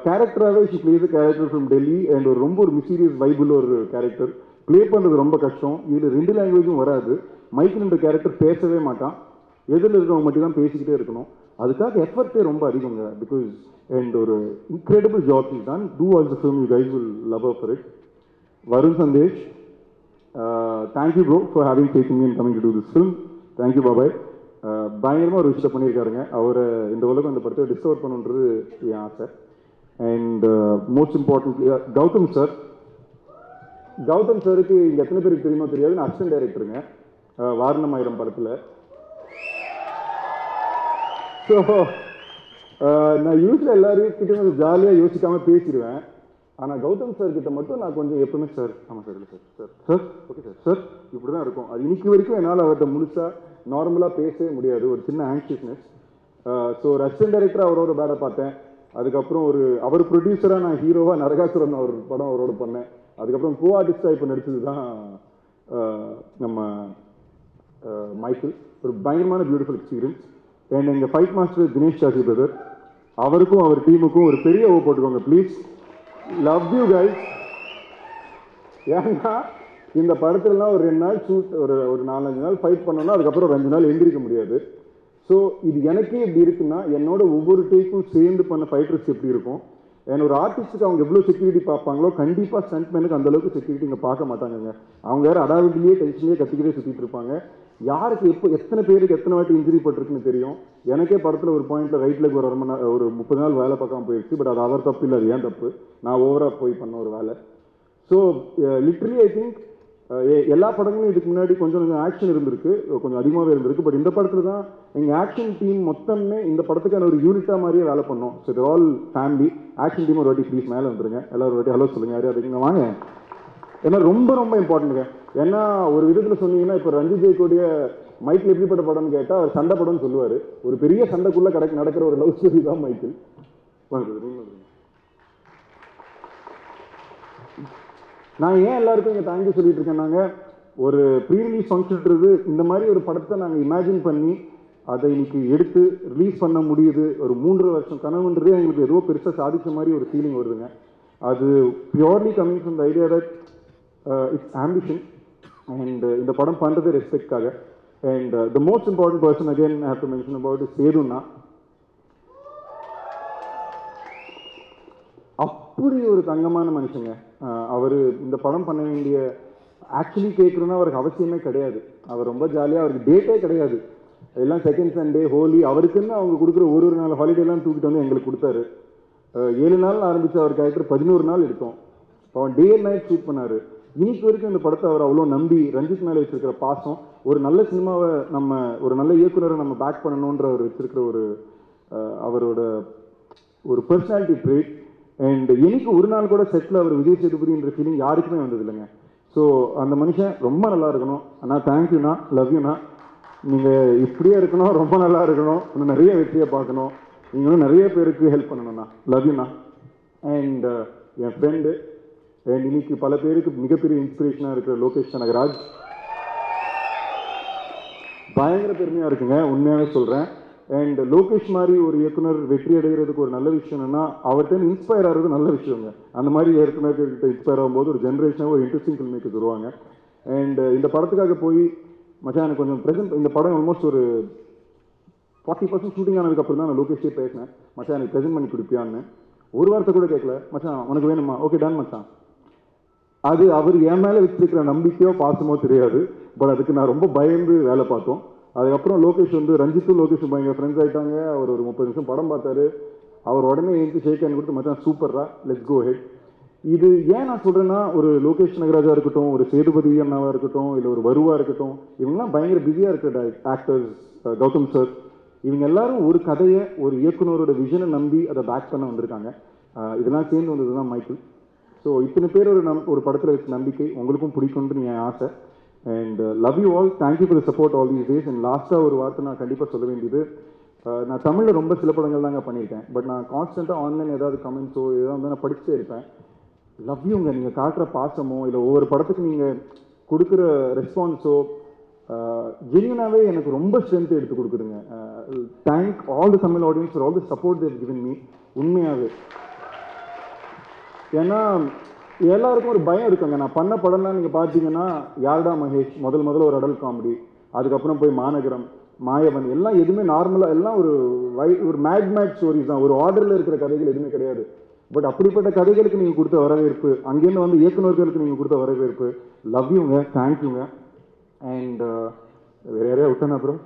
கேரக்டராகவே she plays character from Delhi and ஒரு ரொம்ப ஒரு மிஸ்டீரியஸ் வைபிள் ஒரு கேரக்டர் ப்ளே பண்ணுறது ரொம்ப கஷ்டம். இதில் ரெண்டு லாங்குவேஜும் வராது. மைக்கிள்ன்ற கேரக்டர் பேசவே மாட்டான். எதிரில் இருக்கிறவங்க மட்டும் தான் பேசிக்கிட்டே இருக்கணும். அதுக்காக எஃபர்ட்டே ரொம்ப அதிகங்க. பிகாஸ் அண்ட் ஒரு இன்க்ரெடிபிள் ஜாப் இஸ் தான் to all the film you guys will love for it Varun Sandesh thank you bro for having taking in coming to this film thank you பாபாய் பயங்கரமாக ஒரு விஷயத்தை பண்ணியிருக்காருங்க. அவரை இந்த உலகம் அந்த படத்தை டிஸ்கவர் பண்ணுன்றது என் ஆசை. And most importantly Gautham sir Gautham சாருக்கு இங்கே எத்தனை பேருக்கு தெரியுமோ தெரியாது. நான் அக்ஷன் டைரக்டருங்க. வாரணம் ஆயிரம் படத்தில். ஸோ நான் யூஸ்வலாக எல்லாரையும் கிட்ட கொஞ்சம் ஜாலியாக யோசிக்காமல் பேசிடுவேன். ஆனால் கௌதம் சார் கிட்ட மட்டும் நான் கொஞ்சம் எப்பவுமே சார் ஆமாம் சார் இல்லை sir sir sir okay sir sir இப்படி தான் இருக்கும். அது இன்னைக்கு வரைக்கும் என்னால் அவர்கிட்ட முழுசாக நார்மலாக பேசவே முடியாது. ஒரு சின்ன ஆங்ஷியஸ்னஸ் ஸோ ரஷ்யன் டைரக்டர் அவரோட வேலை பார்த்தேன். அதுக்கப்புறம் ஒரு அவர் ப்ரொடியூசராக நான் ஹீரோவாக நரகாசுரன் ஒரு படம் அவரோட பண்ணேன். அதுக்கப்புறம் கோ ஆர்டிஸ்டாக இப்போ நடித்தது தான் நம்ம மைக்கிள் மைக்கேல். ஒரு பயங்கரமான பியூட்டிஃபுல் எக்ஸ்பீரியன்ஸ் அண்ட் எங்கள் ஃபைட் மாஸ்டர் தினேஷ் சாசி பிரதர் அவருக்கும் அவர் டீமுக்கும் ஒரு பெரிய ஓ போட்டுக்கோங்க ப்ளீஸ் லவ் யூ கைஸ் ஏன்னா இந்த படத்துலலாம் ஒரு ரெண்டு நாள் ஷூட் ஒரு ஒரு நாலஞ்சு நாள் ஃபைட் பண்ணோன்னா அதுக்கப்புறம் ரெண்டு நாள் எந்திரிக்க முடியாது. ஸோ இது எனக்கே இப்படி இருக்குன்னா என்னோட ஒவ்வொரு டேக்கும் சேர்ந்து பண்ண ஃபைட்டர்ஸ் எப்படி இருக்கும்? ஏன்னா ஒரு ஆர்டிஸ்ட்டுக்கு அவங்க எவ்வளோ செக்யூரிட்டி பார்ப்பாங்களோ கண்டிப்பாக ஸ்டண்ட்மேனுக்கு அந்தளவுக்கு செக்யூரிட்டி இங்கே பார்க்க மாட்டாங்கங்க. அவங்க வேறு அடாவிட்டிலேயே டென்ஷன்லேயே கத்திக்கிட்டே சுற்றிட்டு இருப்பாங்க. யாருக்கு எப்போ எத்தனை பேருக்கு எத்தனை வாட்டி இன்ஜுரி பட்டிருக்குன்னு தெரியும்? எனக்கே படத்தில் ஒரு பாயிண்ட்ல ரைட் லெக் ஒரு அரை மணி ஒரு முப்பது நாள் வேலை பார்க்காம போயிடுச்சு. பட் அது அவர் தப்பு இல்லை அது ஏன் தப்பு? நான் ஓவராக போய் பண்ண ஒரு வேலை. ஸோ லிட்ரலி ஐ திங்க் எல்லா படங்களும் இதுக்கு முன்னாடி கொஞ்சம் கொஞ்சம் ஆக்ஷன் இருந்திருக்கு. கொஞ்சம் அதிகமாகவே இருந்திருக்கு. பட் இந்த படத்தில் தான் எங்கள் ஆக்ஷன் டீம் மொத்தமே இந்த படத்துக்கான ஒரு யூனிட்டாக மாதிரியே வேலை பண்ணோம். ஸோ இது ஆல் ஃபேமிலி ஆக்ஷன் டீம் ஒரு வாட்டி ப்ளீஸ் மேலே வந்துருங்க. எல்லாரும் ஒரு வாட்டி ஹலோ சொல்லுங்கள் யாரும் அதுக்கு வாங்க. ஏன்னா ரொம்ப ரொம்ப இம்பார்ட்டன்ட்டுங்க ஏன்னா ஒரு விதத்தில் சொன்னீங்கன்னா இப்போ ரஞ்சித் ஜெயக்கூடிய மைக்கிள் எப்படிப்பட்ட படம்னு கேட்டால் அவர் சண்டை படம்னு சொல்லுவார். ஒரு பெரிய சண்டைக்குள்ளே கடை நடக்கிற ஒரு லவ் ஸ்டோரி தான் மைக்கிள் வாங்க brother, நீங்க வாங்க. நான் ஏன் எல்லாருக்கும் இங்கே தேங்க்யூ சொல்லிட்டு இருக்கேன்? நாங்கள் ஒரு ப்ரீ ரிலீஸ் ஃபங்க்ஷன்ன்றது இந்த மாதிரி ஒரு படத்தை நாங்கள் இமேஜின் பண்ணி அதை இன்னைக்கு எடுத்து ரிலீஸ் பண்ண முடியுது. ஒரு மூன்று வருஷம் கனவுன்றதே எங்களுக்கு ஏதோ பெருசாக சாதித்த மாதிரி ஒரு ஃபீலிங் வருதுங்க. அது purely coming from the idea that it's ambition and இந்த படம் பண்ணுறது ரெஸ்பெக்டாக and the most important person again have to mention about சேதுன்னா அப்படி ஒரு தங்கமான மனுஷங்க. அவர் இந்த படம் பண்ண வேண்டிய ஆக்சுவலி கேட்கணும்னா அவருக்கு அவசியமே கிடையாது. அவர் ரொம்ப ஜாலியாக அவருக்கு டேட்டே கிடையாது. எல்லாம் செகண்ட் சண்டே ஹோலி அவருக்குன்னு அவங்க கொடுக்குற ஒரு ஒரு நாள் ஹாலிடேலாம் தூக்கிட்டு வந்து எங்களுக்கு கொடுத்தாரு. ஏழு நாள் ஆரம்பிச்ச அவர் கேரக்டர் பதினோரு நாள் எடுத்தோம். அவன் டே அண்ட் நைட் ஷூட் பண்ணார். இன்னைக்கு வரைக்கும் இந்த படத்தை அவர் அவ்வளோ நம்பி ரஞ்சித் மேலே வச்சிருக்கிற பாசம் ஒரு நல்ல சினிமாவை நம்ம ஒரு நல்ல இயக்குனரை நம்ம பேக் பண்ணணுன்ற அவர் வச்சிருக்கிற ஒரு அவரோட ஒரு பர்சனாலிட்டி ட்ரேட் அண்ட் எனக்கு ஒரு நாள் கூட செட்டில் அவர் விஜய் சேதுபதின்ற ஃபீலிங் யாருக்குமே வந்தது இல்லைங்க ஸோ அந்த மனுஷன் ரொம்ப நல்லா இருக்கணும். அண்ணா தேங்க்யூண்ணா லவ்யூண்ணா நீங்கள் இப்படியே இருக்கணும். ரொம்ப நல்லா இருக்கணும். இன்னும் நிறைய வெற்றியை பார்க்கணும். நீங்களும் நிறைய பேருக்கு ஹெல்ப் பண்ணணும்ண்ணா லவ்யூண்ணா அண்ட் uh, என் ஃப்ரெண்டு அண்ட் இன்னைக்கு பல பேருக்கு மிகப்பெரிய இன்ஸ்பிரேஷனாக இருக்கிற லோகேஷ் கனகராஜ். பயங்கர பெருமையாக இருக்குங்க. உண்மையாகவே சொல்கிறேன் அண்ட் லோகேஷ் மாதிரி ஒரு இயக்குனர் வெற்றி அடைகிறதுக்கு ஒரு நல்ல விஷயம் என்னன்னா அவர்கிட்ட இன்ஸ்பயர் ஆகிறது நல்ல விஷயங்க. அந்த மாதிரி இயக்குனர்கிட்ட இன்ஸ்பயர் ஆகும்போது ஒரு ஜென்ரேஷனாக ஒரு இன்ட்ரெஸ்டிங் ஃபில்ம் மேக்கர்ஸ் வருவாங்க. அண்ட் இந்த படத்துக்காக போய் மச்சான் எனக்கு கொஞ்சம் ப்ரெசென்ட் இந்த படம் ஆல்மோஸ்ட் ஒரு ஃபார்ட்டி பர்சன்ட் ஷூட்டிங் ஆனதுக்கப்புறம் தான் நான் லோகேஷே பேசினேன். மச்சான் எனக்கு ப்ரெசென்ட் பண்ணி கொடுப்பியான்னு. ஒரு வார்த்தை கூட கேட்கல மச்சான் உனக்கு வேணுமா? ஓகே டன் மச்சான். அது அவர் என் மேலே வச்சிருக்கிற நம்பிக்கையோ பாசமோ தெரியாது. பட் அதுக்கு நான் ரொம்ப பயந்து வேலை பார்த்தோம். அதுக்கப்புறம் லோகேஷ் வந்து ரஞ்சித்தும் லோகேஷும் பயங்கர ஃப்ரெண்ட்ஸ் ஆகிட்டாங்க அவர் ஒரு முப்பது நிமிஷம் படம் பார்த்தாரு. அவர் உடனே எழுந்து ஷேக் ஹேண்ட் கொடுத்து மச்சான் சூப்பரா லெட்ஸ் கோ ஹெட் இது ஏன் நான் சொல்கிறேன்னா ஒரு லோகேஷ் நகராஜா இருக்கட்டும் ஒரு சேதுபதி அண்ணாவாக இருக்கட்டும் இல்லை ஒரு வருவா இருக்கட்டும் இவங்கெல்லாம் பயங்கர பிஸியாக இருக்கிற ஆக்டர்ஸ் கௌதம் சார் இவங்க எல்லாரும் ஒரு கதையை ஒரு இயக்குனரோட விஷனை நம்பி அதை பேக் பண்ண வந்திருக்காங்க. இதெல்லாம் சேர்ந்து வந்தது தான் மைக்கிள் ஸோ இத்தனை பேர் ஒரு நம் ஒரு படத்தில் வச்ச நம்பிக்கை உங்களுக்கும் பிடிக்கும்னு என் ஆசை. And love you all thank you for support all these days and லாஸ்ட்டாக ஒரு வார்த்தை நான் கண்டிப்பாக சொல்ல வேண்டியது uh, நான் தமிழில் ரொம்ப சில படங்கள் தாங்க பண்ணியிருக்கேன். பட் நான் கான்ஸ்டண்ட்டாக ஆன்லைன் ஏதாவது கமெண்ட்ஸோ ஏதாவது வந்து நான் படிச்சுட்டே இருப்பேன். லவ் யூங்க நீங்கள் காட்டுற பாசமோ இல்லை ஒவ்வொரு படத்துக்கு நீங்கள் கொடுக்குற ரெஸ்பான்ஸோ ஜென்யூனாகவே uh, எனக்கு ரொம்ப ஸ்ட்ரென்த் எடுத்து கொடுக்குதுங்க. Thank all the Tamil audience for all the support they've given me உண்மையாகவே ஏன்னா எல்லாருக்கும் ஒரு பயம் இருக்குங்க. நான் பண்ண படம்லாம் நீங்கள் பார்த்தீங்கன்னா யார்டா மகேஷ்? முதல் முதல்ல ஒரு அடல் காமெடி. அதுக்கப்புறம் போய் மாநகரம் மாயவன் எல்லாம் எதுவுமே நார்மலாக எல்லாம் ஒரு வை ஒரு மேட் மேட் ஸ்டோரிஸ் தான். ஒரு ஆர்டரில் இருக்கிற கதைகள் எதுவுமே கிடையாது. பட் அப்படிப்பட்ட கதைகளுக்கு நீங்கள் கொடுத்த வரவேற்பு அங்கேருந்து வந்து இயக்குநர்களுக்கு நீங்கள் கொடுத்த வரவேற்பு லவ் யூங்க தேங்க்யூங்க அண்ட் வேற யாரையா விட்டேன் அப்புறம்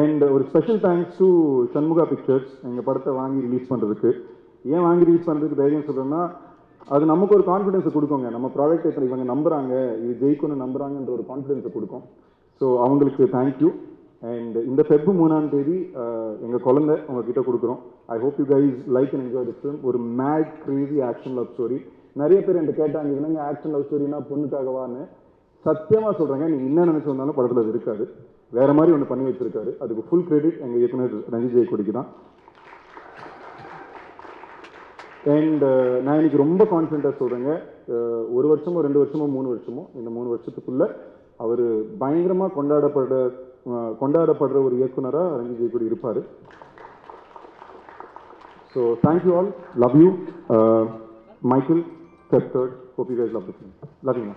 அண்ட் ஒரு special thanks to Shanmuga Pictures எங்கள் படத்தை வாங்கி ரிலீஸ் பண்ணுறதுக்கு ஏன் வாங்கி பண்ணுறதுக்கு தைரியம் சொல்கிறேன்னா அது நமக்கு ஒரு கான்ஃபிடென்ஸை கொடுக்குங்க. நம்ம ப்ராடக்ட் இப்போ இவங்க நம்புறாங்க இது ஜெயிக்கணும்னு நம்புகிறாங்கன்ற ஒரு கான்ஃபிடென்ஸை கொடுக்கும். ஸோ அவங்களுக்கு தேங்க்யூ அண்ட் இந்த ஃபெப் மூணாம் தேதி எங்கள் குழந்தை உங்ககிட்ட கொடுக்குறோம். I hope you guys like and enjoy this film ஒரு mad crazy action love story நிறைய பேர் என்கிட்ட கேட்டாங்க என்னங்க ஆக்ஷன் லவ் ஸ்டோரினா பொண்ணுக்காகவான்னு? சத்தியமாக சொல்கிறேங்க நீங்கள் என்ன நினச்சி வந்தாலும் படத்தில் அது இருக்காது. வேறு மாதிரி ஒன்று பண்ணி வச்சுருக்காரு. அதுக்கு ஃபுல் கிரெடிட் எங்கள் இயக்குனர் ரஞ்சித் ஜெயக்கொடிக்கு தான். அண்ட் uh, நான் இன்னைக்கு ரொம்ப கான்ஃபிடண்ட்டாக சொல்கிறேங்க ஒரு வருஷமோ ரெண்டு வருஷமோ மூணு வருஷமோ இந்த மூணு வருஷத்துக்குள்ளே அவர் பயங்கரமாக கொண்டாடப்படுற கொண்டாடப்படுற ஒரு இயக்குனராக ரஞ்சித் ஜெயக்கொடி இருப்பார். So thank you all love you Michael third hope you guys love love you